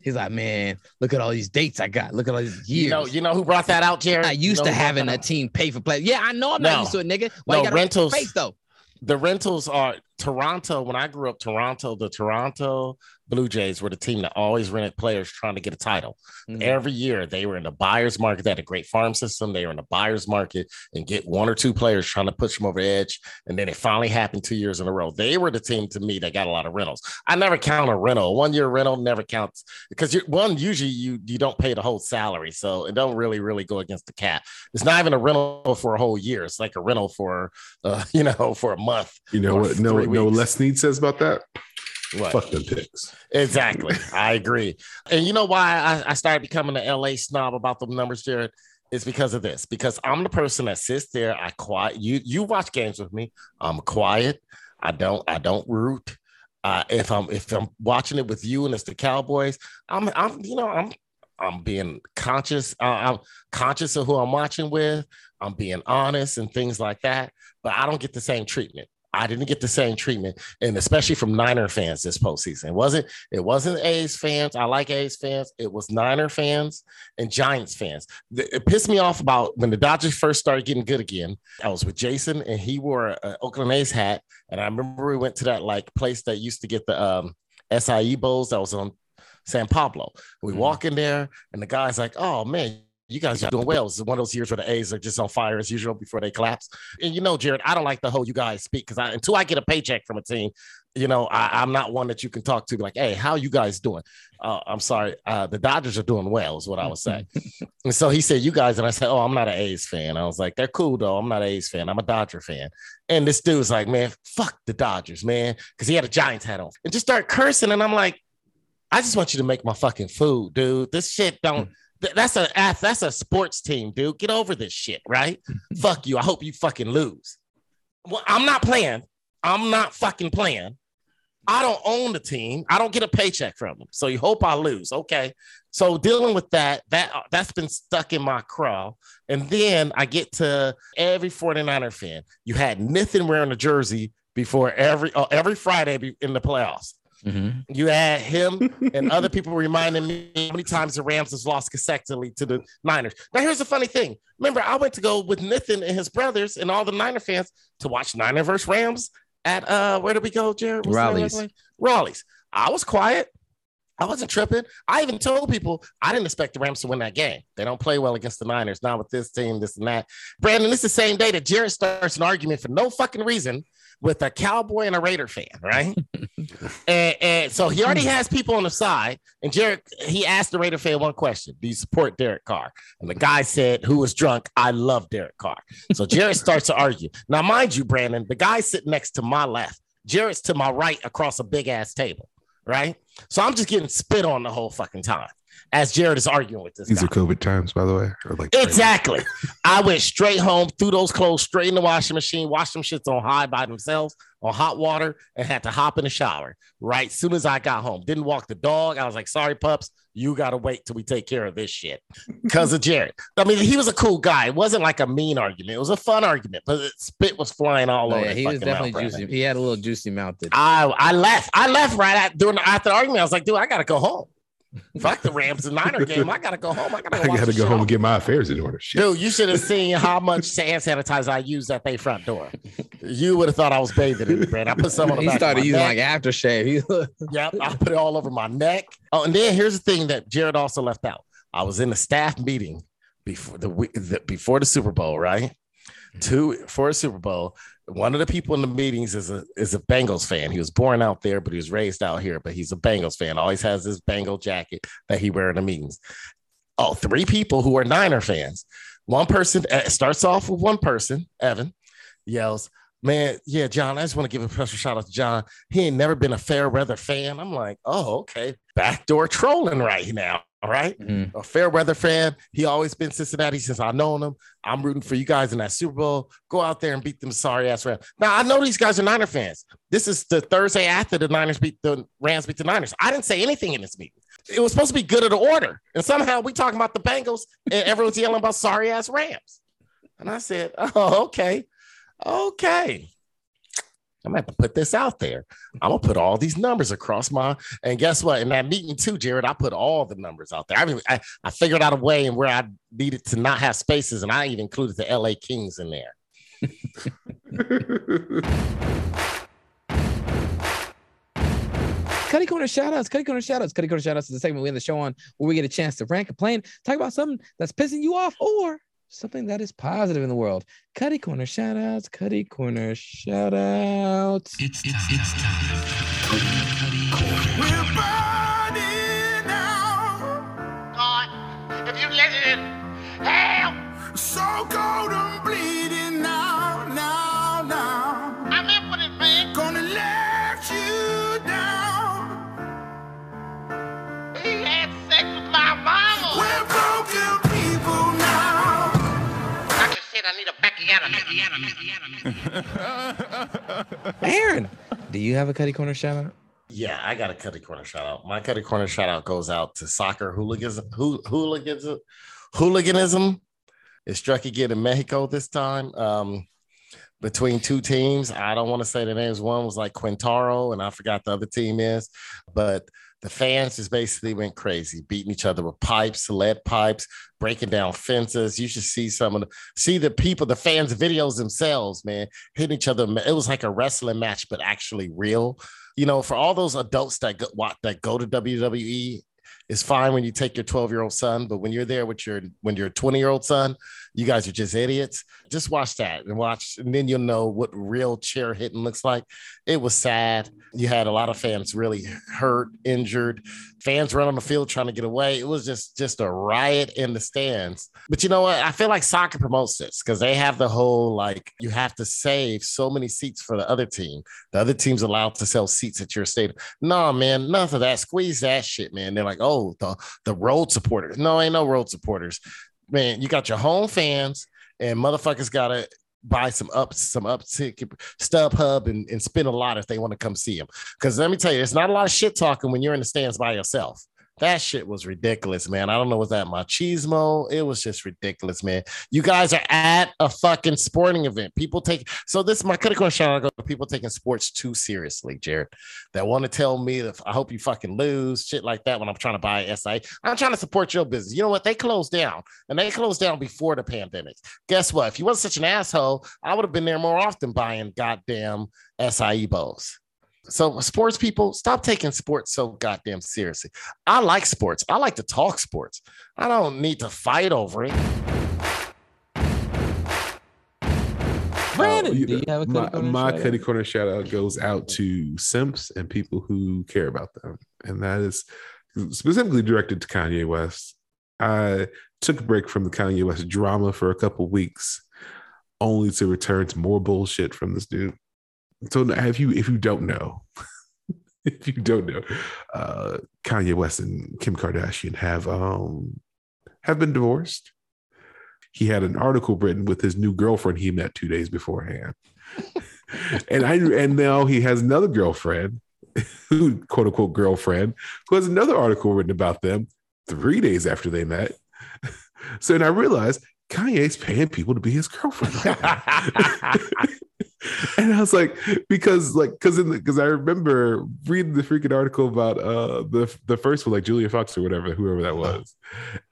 He's like, man, look at all these dates I got. Look at all these years. you know, you know who brought that out, Jared? I You used know to having a team pay for play. Yeah, I know I'm No. not used to it, nigga. Why No, you got rentals- rentals face though? the rentals are Toronto. When I grew up, Toronto, the Toronto Blue Jays were the team that always rented players trying to get a title. Mhm. Every year they were in the buyer's market. They had a great farm system. They were in the buyer's market and get one or two players trying to push them over the edge. And then it finally happened two years in a row. They were the team to me that got a lot of rentals. I never count a rental. One year rental never counts because you one usually you you don't pay the whole salary, so it don't really really go against the cap. It's not even a rental for a whole year. It's like a rental for uh, you know for a month. You know what? No, three no. weeks. Les Need says about that. Fuck them picks. Exactly. I agree. And you know why I, I started becoming an LA snob about the numbers, Jared? It's because of this. Because I'm the person that sits there. I quiet. You you watch games with me. I'm quiet. I don't I don't root. Uh, if I'm if I'm watching it with you and it's the Cowboys, I'm I'm you know I'm I'm being conscious. Uh, I'm conscious of who I'm watching with. I'm being honest and things like that. But I don't get the same treatment. I didn't get the same treatment, and especially from Niner fans this postseason. It wasn't it wasn't A's fans. I like A's fans. It was Niner fans and Giants fans. It pissed me off about when the Dodgers first started getting good again. I was with Jason, and he wore an Oakland A's hat, and I remember we went to that like place that used to get the um, SIE bowls that was on San Pablo. We walk in there, and the guy's like, "Oh man." You guys are doing well. It's one of those years where the A's are just on fire as usual before they collapse. And you know, Jared, I don't like the whole you guys speak because I, until I get a paycheck from a team, you know, I, I'm not one that you can talk to. Like, hey, how you guys doing? Uh, I'm sorry, uh, the Dodgers are doing well, is what I would say. and so he said, "You guys," and I said, "Oh, I'm not an A's fan." I was like, "They're cool though. I'm not an A's fan. I'm a Dodger fan." And this dude was like, "Man, fuck the Dodgers, man," because he had a Giants hat on, and just start cursing. And I'm like, "I just want you to make my fucking food, dude. This shit don't." Th- That's a that's a sports team, dude. Get over this shit, right? Fuck you. I hope you fucking lose. Well, I'm not playing. I'm not fucking playing. I don't own the team. I don't get a paycheck from them. So you hope I lose. Okay. So dealing with that, that uh, that's been stuck in my craw. And then I get to every 49er fan. You had Nathan wearing a jersey before every oh, every Friday in the playoffs. Mhm. You had him and other people reminding me how many times the Rams has lost consecutively to the Niners. Now, here's the funny thing. Remember, I went to go with Nathan and his brothers and all the Niner fans to watch Niner versus Rams at uh where did we go, Jared? What's the name of Raleigh's. Raleigh's. I was quiet. I wasn't tripping. I even told people I didn't expect the Rams to win that game. They don't play well against the Niners, not with this team, this and that. Brandon, this is the same day that Jared starts an argument for no fucking reason with a Cowboy and a Raider fan, right? and, and so he already hmm. has people on the side. And Jared, he asked the Raider fan one question: Do you support Derek Carr? And the guy said, "Who was drunk? I love Derek Carr." So Jared starts to argue. Now, mind you, Brandon, the guy sitting next to my left, Jared's to my right across a big ass table, right? So I'm just getting spit on the whole fucking time as Jared is arguing with this These guy. are COVID times, by the way. Or like Exactly. I went straight home, threw those clothes straight in the washing machine, washed them shits on high by themselves on hot water, and had to hop in the shower right as soon as I got home. Didn't walk the dog. I was like, sorry, pups, you gotta wait till we take care of this shit. Because of Jared. I mean, he was a cool guy. It wasn't like a mean argument. It was a fun argument, but the spit was flying all Oh, over. yeah, he was definitely mouth, juicy. Brandon. He had a little juicy mouth. That I I left. I left right at, during after the argument. I was like, dude, I gotta go home. Fuck the Rams and Niner game. I gotta go home. I gotta I got to go shit home and get my affairs in order. Shit. Dude, you should have seen how much hand sanitizer I used at their front door. You would have thought I was bathing in it, man. I put some on the he back of started my using neck. like aftershave. He- Yep, I put it all over my neck. Oh, and then here's the thing that Jared also left out. I was in a staff meeting before the, week- the before the Super Bowl, right? Two for a Super Bowl. One of the people in the meetings is a is a Bengals fan. He was born out there, but he was raised out here. But he's a Bengals fan. Always has this Bengal jacket that he wear in the meetings. Oh, three people who are Niner fans. One person uh, starts off with one person, Evan, yells, Man, yeah, John, I just want to give a special shout out to John. He ain't never been a fair weather fan. I'm like, oh, okay. Backdoor trolling right now. All right. Mhm. A fair weather fan. He always been Cincinnati since I've known him. I'm rooting for you guys in that Super Bowl. Go out there and beat them sorry ass Rams. Now I know these guys are Niner fans. This is the Thursday after the Niners beat the Rams beat the Niners. I didn't say anything in this meeting. It was supposed to be good of the order. And somehow we talking about the Bengals and everyone's yelling about sorry ass Rams. And I said, Oh, okay. Okay. I'm gonna have to put this out there. I'm gonna put all these numbers across my and guess what? In that meeting too, Jared, I put all the numbers out there. I mean, I, I figured out a way and where I needed to not have spaces, and I even included the LA Kings in there. Cuddy Corner shout outs, Cuddy Corner shout outs, Cuddy Corner shout outs is the segment we end the show on where we get a chance to rant, complain, talk about something that's pissing you off or something that is positive in the world. Cuddy Corner shout outs, Cuddy Corner shout outs. It's time. It's time. Aaron, do you have a Cuddy Corner shout out? Yeah, I got a Cuddy Corner shout out. My Cuddy Corner shout out goes out to soccer hooligans, hoo- hooliganism, hooliganism. It struck again in Mexico this time. Um, between two teams. I don't want to say the names. One was like Quintaro, and I forgot the other team is, but the fans just basically went crazy, beating each other with pipes, lead pipes, breaking down fences. You should see some of the see the people, the fans' videos themselves, man, hitting each other. It was like a wrestling match, but actually real. You know, for all those adults that go, that go to WWE, it's fine when you take your 12 year old son, but when you're there with your when your 20 year old son, you guys are just idiots. Just watch that and watch, and then you'll know what real chair hitting looks like. It was sad. You had a lot of fans really hurt, injured. Fans run on the field trying to get away. It was just just a riot in the stands. But you know what? I feel like soccer promotes this because they have the whole like you have to save so many seats for the other team. The other team's allowed to sell seats at your stadium. No, man, none of that. Squeeze that shit, man. They're like, oh, the the road supporters. No, ain't no road supporters. Man, you got your home fans, and motherfuckers gotta buy some up some up ticket StubHub and, and spend a lot if they want to come see them. Because let me tell you, it's not a lot of shit talking when you're in the stands by yourself. That shit was ridiculous, man. I don't know what's that machismo. It was just ridiculous, man. You guys are at a fucking sporting event. People take so this is my critical shout out to people taking sports too seriously, Jared. That want to tell me that I hope you fucking lose, shit like that when I'm trying to buy SI. I'm trying to support your business. You know what? They closed down and they closed down before the pandemic. Guess what? If you wasn't such an asshole, I would have been there more often buying goddamn SIE bowls. So sports people, stop taking sports so goddamn seriously. I like sports. I like to talk sports. I don't need to fight over it. Brandon, Oh, you do you know, have a my, Cuddy Corner my shout-out? Corner shout out goes out to simps and people who care about them. And that is specifically directed to Kanye West. I took a break from the Kanye West drama for a couple weeks, only to return to more bullshit from this dude. So if you if you don't know, if you don't know, uh, Kanye West and Kim Kardashian have um have been divorced. He had an article written with his new girlfriend he met two days beforehand, and I and now he has another girlfriend, who quote unquote girlfriend, who has another article written about them three days after they met. So then I realized Kanye's paying people to be his girlfriend. and I was like, because like because in because I remember reading the freaking article about uh the the first one, like Julia Fox or whatever, whoever that was.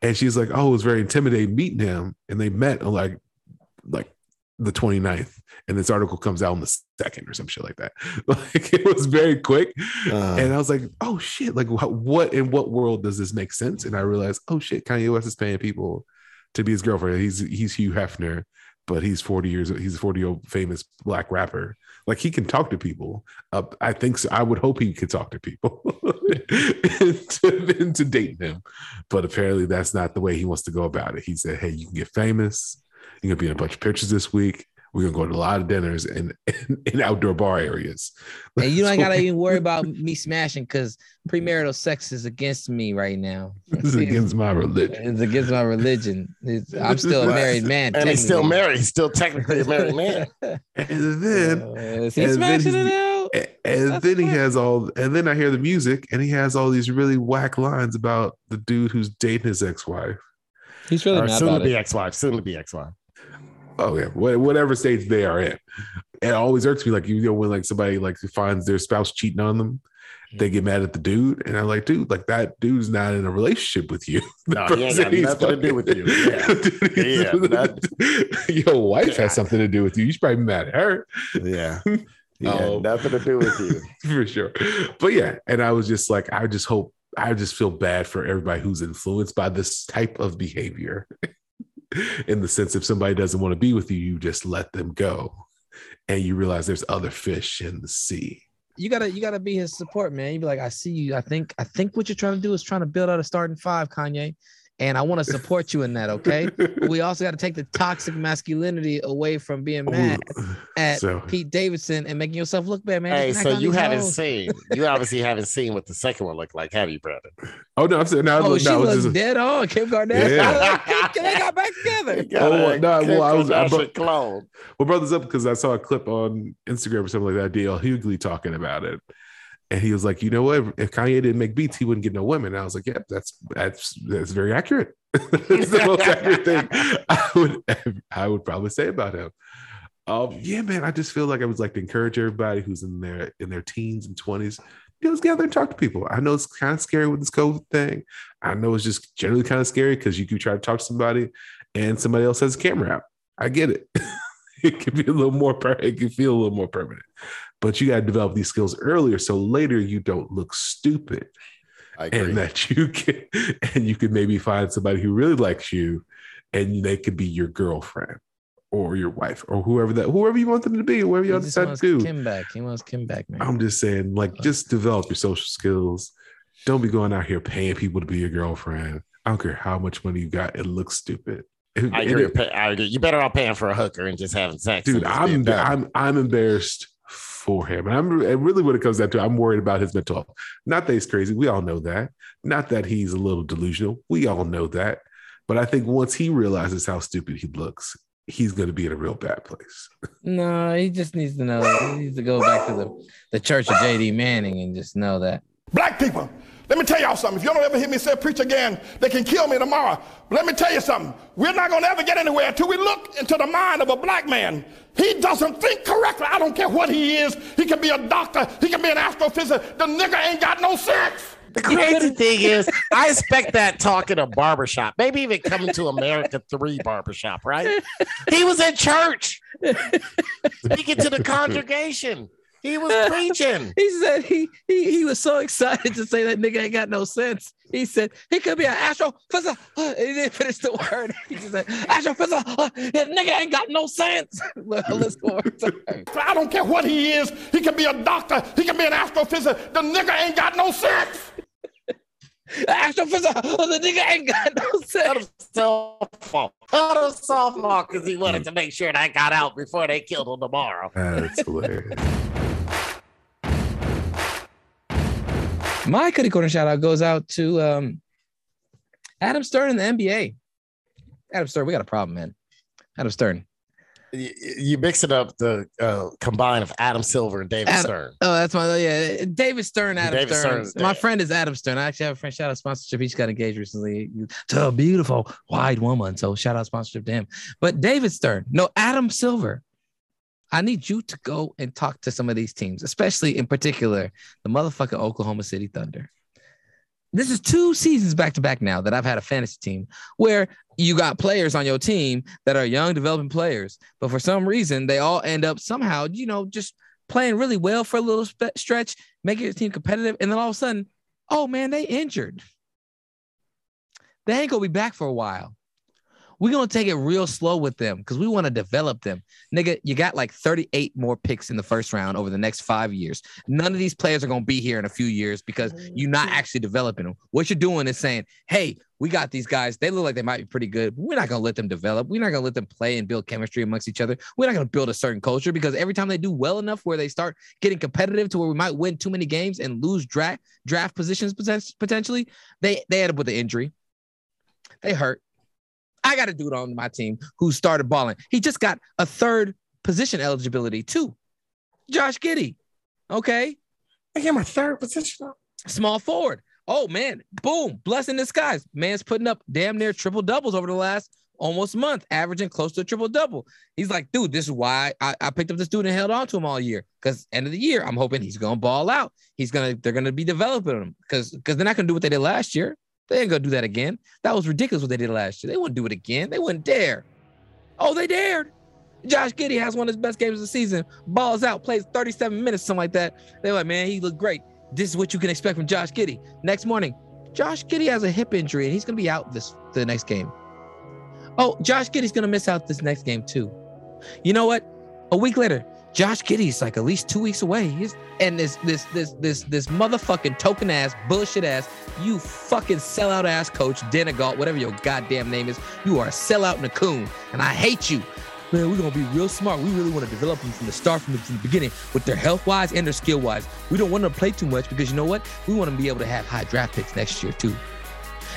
And she's like, Oh, it was very intimidating meeting him. And they met on like like the 29th. And this article comes out on the second or some shit like that. Like it was very quick. Uh. and I was like, oh shit, like what, what in what world does this make sense? And I realized, oh shit, Kanye West is paying people to be his girlfriend. He's he's Hugh Hefner, but he's 40 years he's a 40 year old famous black rapper. Like he can talk to people. Uh, i think so i would hope he could talk to people into, into dating him but apparently that's not the way he wants to go about it. He said hey you can get famous. You're gonna be in a bunch of pictures this week we're gonna go to a lot of dinners and in, in outdoor bar areas And you don't gotta even worry about me smashing because premarital sex is against me right now. this is against my religion It's against my religion. It's- I'm still a married man. And he's still married. He's still technically a married man. and then Uh, is he and then smashing he's- it out? A- And That's then he has all, and then I hear the music, and he has all these really whack lines about the dude who's dating his ex-wife. He's really Or mad soon to about be it. ex-wife. Soon to be ex-wife. Oh yeah, wha- whatever stage they are in. It always irks me, like you know, when like somebody like finds their spouse cheating on them, they mm-hmm. get mad at the dude, and I'm like, dude, like that dude's not in a relationship with you. No, he ain't got nothing to do with you. Yeah. Yeah, Your wife Yeah. has something to do with you. You should probably be mad at her. Yeah. Yeah, Oh. nothing to do with you. for sure. But yeah, and I was just like, I just hope, I just feel bad for everybody who's influenced by this type of behavior. In the sense, if somebody doesn't want to be with you, you just let them go, and you realize there's other fish in the sea. You gotta you gotta be his support, man. You be like, I see you. I think I think what you're trying to do is trying to build out a starting five, Kanye. And I want to support you in that, okay? We also got to take the toxic masculinity away from being mad at So- Pete Davidson and making yourself look bad, man. Hey, so you haven't hoes. seen, you obviously haven't seen what the second one looked like, have you, Brandon? Oh no, I'm saying no, Oh, no, she it was looks just- dead on. Kim Kardashian. Yeah. they got back together. Oh, no, well, I was- I I brought- clone. Well, brothers up because I saw a clip on Instagram or something like that. DL Hughley talking about it, and he was like, "You know what? If Kanye didn't make beats, he wouldn't get no women." And I was like, "Yeah, that's that's that's very accurate. it's the most accurate thing I would I would probably say about him." Um, yeah, man, I just feel like I was like to encourage everybody who's in their in their teens and twenties. You know, let's get out there and talk to people. I know it's kind of scary with this COVID thing. I know it's just generally kind of scary because you could try to talk to somebody and somebody else has a camera out. I get it. it can be a little more per- it can feel a little more permanent but you got to develop these skills earlier so later you don't look stupid I agree. and that you can and you can maybe find somebody who really likes you and they could be your girlfriend or your wife or whoever that whoever you want them to be whoever you just decide wants to do Kim back. He wants Kim back, man. i'm just saying like just develop your social skills don't be going out here paying people to be your girlfriend i don't care how much money you got it looks stupid I agree. it- pay- I agree. You better off paying for a hooker and just having sex. dude and just being i'm i'm i'm embarrassed for him and i'm and really what it comes down to i'm worried about his mental health not that he's crazy we all know that not that he's a little delusional we all know that but i think once he realizes how stupid he looks he's going to be in a real bad place No, he just needs to know. He needs to go back to the, the church of JD Manning and just know that. Black people, Let me tell y'all something. If you don't ever hear me say preach again, they can kill me tomorrow. But let me tell you something. We're not going to ever get anywhere until we look into the mind of a black man. He doesn't think correctly. I don't care what he is. He can be a doctor. He can be an astrophysicist. The nigga ain't got no sense. The crazy thing is, I expect that talk in a barbershop, maybe even coming to America 3 barbershop, right? He was in church speaking to the congregation. He was preaching. He said he, he he was so excited to say that nigga ain't got no sense. He said he could be an astrophysicist. Uh, He didn't finish the word. He just said astrophysicist. Uh, that nigga ain't got no sense. Let's go. I don't care what he is. He can be a doctor. He can be an astrophysicist. The nigga ain't got no sense. Astrophysicist. Uh, the nigga ain't got no sense. Softball. Out of softball because he wanted to make sure that got out before they killed him tomorrow. That's hilarious. My Cuddy Corner shout out goes out to um, Adam Stern in the NBA. Adam Stern, we got a problem, man. Adam Stern. You, you mixing up the uh, combine of Adam Silver and David Adam- Stern. Oh, that's my yeah. David Stern, Adam David Stern. Stern. My friend is Adam Stern. I actually have a friend. Shout out sponsorship. He just got engaged recently to a beautiful wide woman. So shout out sponsorship to him. But David Stern, no Adam Silver. I need you to go and talk to some of these teams, especially in particular the motherfucking Oklahoma City Thunder. This is two seasons back to back now that I've had a fantasy team where you got players on your team that are young developing players, but for some reason they all end up somehow, you know, just playing really well for a little spe- stretch, making your team competitive, and then all of a sudden, oh man, they injured. They ain't gonna be back for a while. We're gonna take it real slow with them because we want to develop them. Nigga, you got like 38 more picks in the first round over the next five years. None of these players are gonna be here in a few years because you're not mm-hmm. actually developing them. What you're doing is saying, hey, we got these guys. They look like they might be pretty good. We're not gonna let them develop. We're not gonna let them play and build chemistry amongst each other. We're not gonna build a certain culture because every time they do well enough where they start getting competitive to where we might win too many games and lose draft draft positions potentially, they they end up with an injury. They hurt. I got a dude on my team who started balling. He just got a third position eligibility too. Josh Giddey. Okay. I get my third position. Small forward. Oh man, boom, blessing in disguise. Man's putting up damn near triple doubles over the last almost month, averaging close to a triple double. He's like, dude, this is why I, I picked up this dude and held on to him all year. Because end of the year, I'm hoping he's gonna ball out. He's gonna, they're gonna be developing him because because they're not gonna do what they did last year. They ain't gonna do that again. That was ridiculous what they did last year. They wouldn't do it again. They wouldn't dare. Oh, they dared. Josh Giddey has one of his best games of the season. Balls out, plays 37 minutes, something like that. They're like, man, he looked great. This is what you can expect from Josh Giddey. Next morning, Josh Giddey has a hip injury and he's gonna be out this the next game. Oh, Josh Giddey's gonna miss out this next game too. You know what? A week later, Josh Giddey's like at least two weeks away. He's and this this this this this motherfucking token ass bullshit ass you fucking sellout ass coach Denegault, whatever your goddamn name is. You are a sellout and a coon, and I hate you. Man, we're gonna be real smart. We really want to develop them from the start, from the, from the beginning, with their health wise and their skill wise. We don't want them to play too much because you know what? We want to be able to have high draft picks next year too.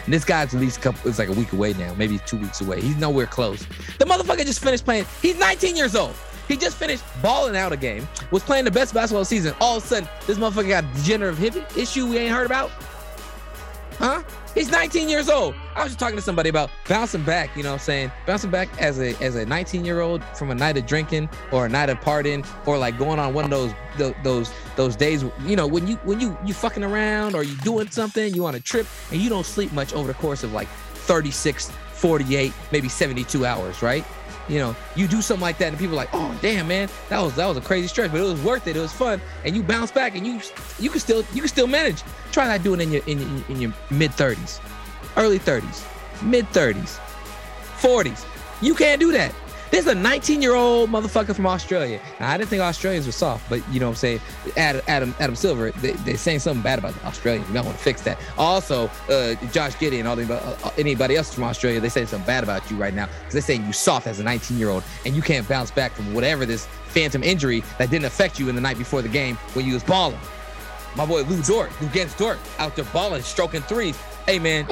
And this guy's at least a couple, it's like a week away now, maybe two weeks away. He's nowhere close. The motherfucker just finished playing. He's 19 years old. He just finished balling out a game, was playing the best basketball season. All of a sudden, this motherfucker got degenerative hip issue we ain't heard about. Huh? He's 19 years old. I was just talking to somebody about bouncing back, you know what I'm saying? Bouncing back as a as a 19 year old from a night of drinking or a night of partying or like going on one of those tho- those those days, you know, when you when you you fucking around or you doing something, you on a trip and you don't sleep much over the course of like 36, 48, maybe 72 hours, right? You know, you do something like that and people are like, "Oh, damn, man, that was that was a crazy stretch, but it was worth it. It was fun." And you bounce back and you you can still you can still manage. Try not doing in your in, in, in your mid 30s, early 30s, mid 30s, 40s. You can't do that. There's a 19 year old motherfucker from Australia. Now, I didn't think Australians were soft, but you know what I'm saying? Adam Adam, Adam Silver, they, they're saying something bad about the Australians. You might want to fix that. Also, uh, Josh Giddey and all the, uh, anybody else from Australia, they say something bad about you right now because they're saying you soft as a 19 year old and you can't bounce back from whatever this phantom injury that didn't affect you in the night before the game when you was balling. My boy Lou Dort, Luguentz Dort, out there balling, stroking threes. Hey man,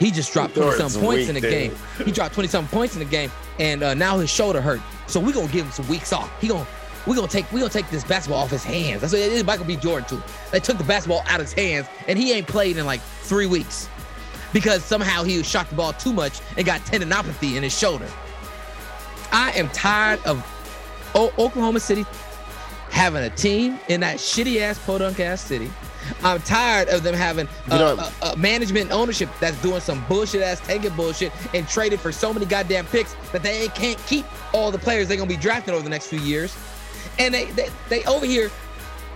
he just dropped 20 Dort's something points in the game. He dropped 20 something points in the game, and uh, now his shoulder hurt. So we're gonna give him some weeks off. He gonna we're gonna take we gonna take this basketball off his hands. That's what it is Michael B. Jordan too. They took the basketball out of his hands, and he ain't played in like three weeks because somehow he shot the ball too much and got tendinopathy in his shoulder. I am tired of o- Oklahoma City having a team in that shitty ass podunk ass city. I'm tired of them having You uh, know- a- a management and ownership that's doing some bullshit ass tanking bullshit and traded for so many goddamn picks that they can't keep all the players they're gonna be drafting over the next few years. And they they, they over here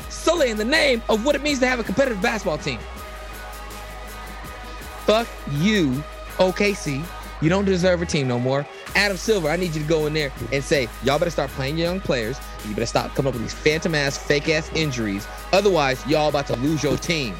solely in the name of what it means to have a competitive basketball team. Fuck you, OKC. You don't deserve a team no more. Adam Silver, I need you to go in there and say, y'all better start playing your young players. You better stop coming up with these phantom ass, fake ass injuries. Otherwise, y'all about to lose your team.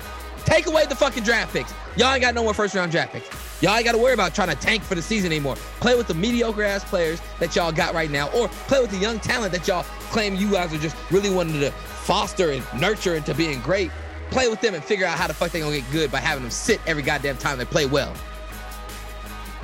Take away the fucking draft picks. Y'all ain't got no more first round draft picks. Y'all ain't got to worry about trying to tank for the season anymore. Play with the mediocre ass players that y'all got right now, or play with the young talent that y'all claim you guys are just really wanting to foster and nurture into being great. Play with them and figure out how the fuck they gonna get good by having them sit every goddamn time they play well.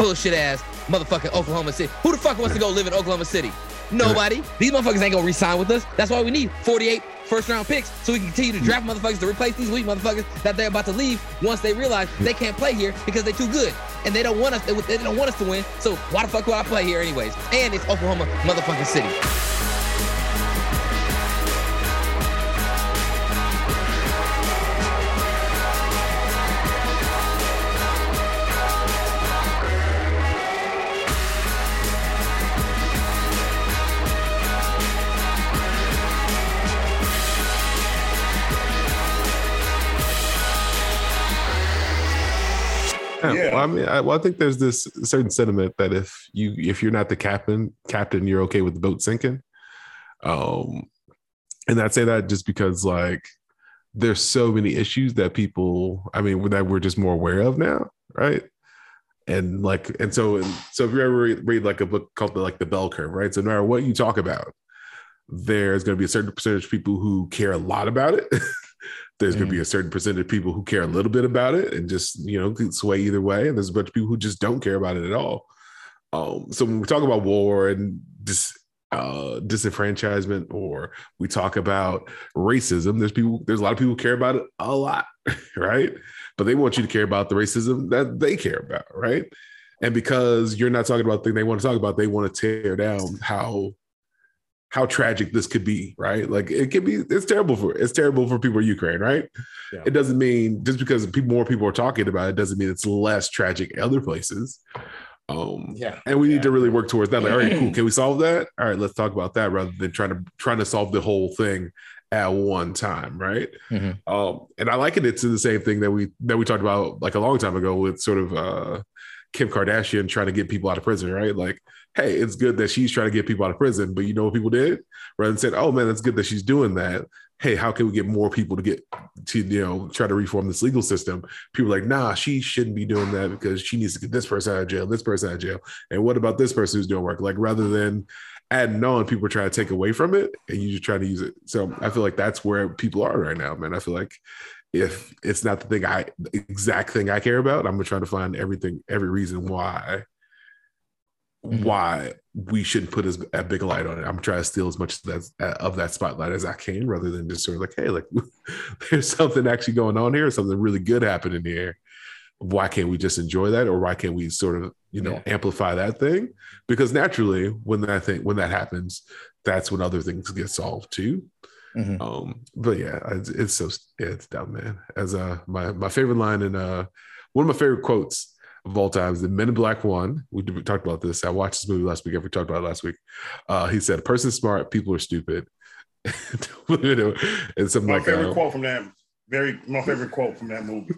Bullshit ass motherfucking Oklahoma City. Who the fuck wants to go live in Oklahoma City? Nobody. These motherfuckers ain't gonna re-sign with us. That's why we need 48 first round picks so we can continue to draft motherfuckers to replace these weak motherfuckers that they're about to leave once they realize they can't play here because they're too good and they don't want us. They, they don't want us to win. So why the fuck would I play here anyways? And it's Oklahoma motherfucking City. Yeah. Well, I mean, I, well, I think there's this certain sentiment that if you if you're not the captain, captain, you're okay with the boat sinking. Um, and I'd say that just because like there's so many issues that people, I mean, that we're just more aware of now, right? And like, and so, and so if you ever read, read like a book called the, like the bell curve, right? So no matter what you talk about, there's going to be a certain percentage of people who care a lot about it. there's going to be a certain percentage of people who care a little bit about it and just you know sway either way and there's a bunch of people who just don't care about it at all. Um, so when we talk about war and dis, uh, disenfranchisement or we talk about racism there's people there's a lot of people who care about it a lot right? But they want you to care about the racism that they care about right? And because you're not talking about the thing they want to talk about they want to tear down how how tragic this could be, right? Like it could be, it's terrible for it's terrible for people in Ukraine, right? Yeah. It doesn't mean just because people more people are talking about it doesn't mean it's less tragic other places. Um, Yeah. and we need to really work towards that. Like, all right, cool. Can we solve that? All right, let's talk about that rather than trying to trying to solve the whole thing at one time, right? Mhm. Um, and I liken it to the same thing that we that we talked about like a long time ago with sort of uh Kim Kardashian trying to get people out of prison, right? Like, hey, it's good that she's trying to get people out of prison, but you know what people did? Rather than said, oh man, that's good that she's doing that. Hey, how can we get more people to get to, you know, try to reform this legal system? People like, nah, she shouldn't be doing that because she needs to get this person out of jail, this person out of jail. And what about this person who's doing work? Like, rather than adding on, people are trying to take away from it and you just try to use it. So I feel like that's where people are right now, man. I feel like if it's not the thing I the exact thing I care about, I'm gonna try to find everything, every reason why Mhm. why we shouldn't put as a big light on it. I'm trying to steal as much of that, of that spotlight as I can, rather than just sort of like, hey, like there's something actually going on here, something really good happening here. Why can't we just enjoy that, or why can't we sort of you know Yeah. amplify that thing? Because naturally, when that thing when that happens, that's when other things get solved too. Mhm. Um, but yeah, it's, it's so yeah, it's dumb, man. As uh my my favorite line in uh one of my favorite quotes of all time is the Men in Black One. We, we talked about this. I watched this movie last week. We talked about it last week. Uh, he said, "A person's smart, people are stupid." you know, and something My like favorite uh, quote from that very my favorite quote from that movie.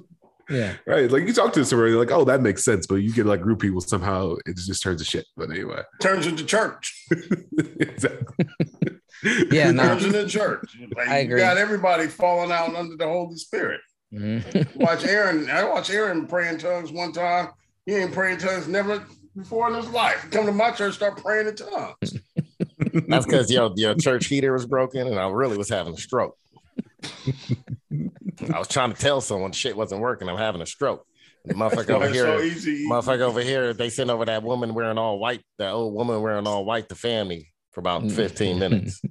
Yeah. right. Like you talk to somebody, like, oh, that makes sense, but you get like group people somehow it just turns to shit. But anyway, Turns into church. exactly. Yeah, no. in the church. Like, I You agree. got everybody falling out under the Holy Spirit. Mhm. Watch Aaron. I watched Aaron pray in tongues one time. He ain't praying in tongues never before in his life. Come to my church, start praying in tongues. That's because your your church heater was broken, and I really was having a stroke. I was trying to tell someone shit wasn't working. I'm having a stroke. The motherfucker over here, so motherfucker over here, they sent over that woman wearing all white, that old woman wearing all white the me for about mm. 15 minutes.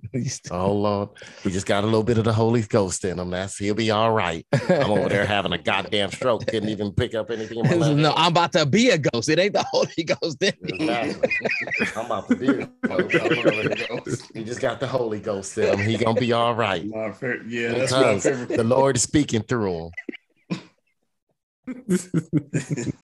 Oh Lord, he just got a little bit of the Holy Ghost in him. That's he'll be all right. I'm over there having a goddamn stroke. Couldn't even pick up anything. In my no, hand. I'm about to be a ghost. It ain't the Holy Ghost. in me. Exactly. I'm about to be. a ghost. I'm over here. He just got the Holy Ghost in him. He gonna be all right My favorite, yeah, that's my because favorite. the Lord is speaking through him.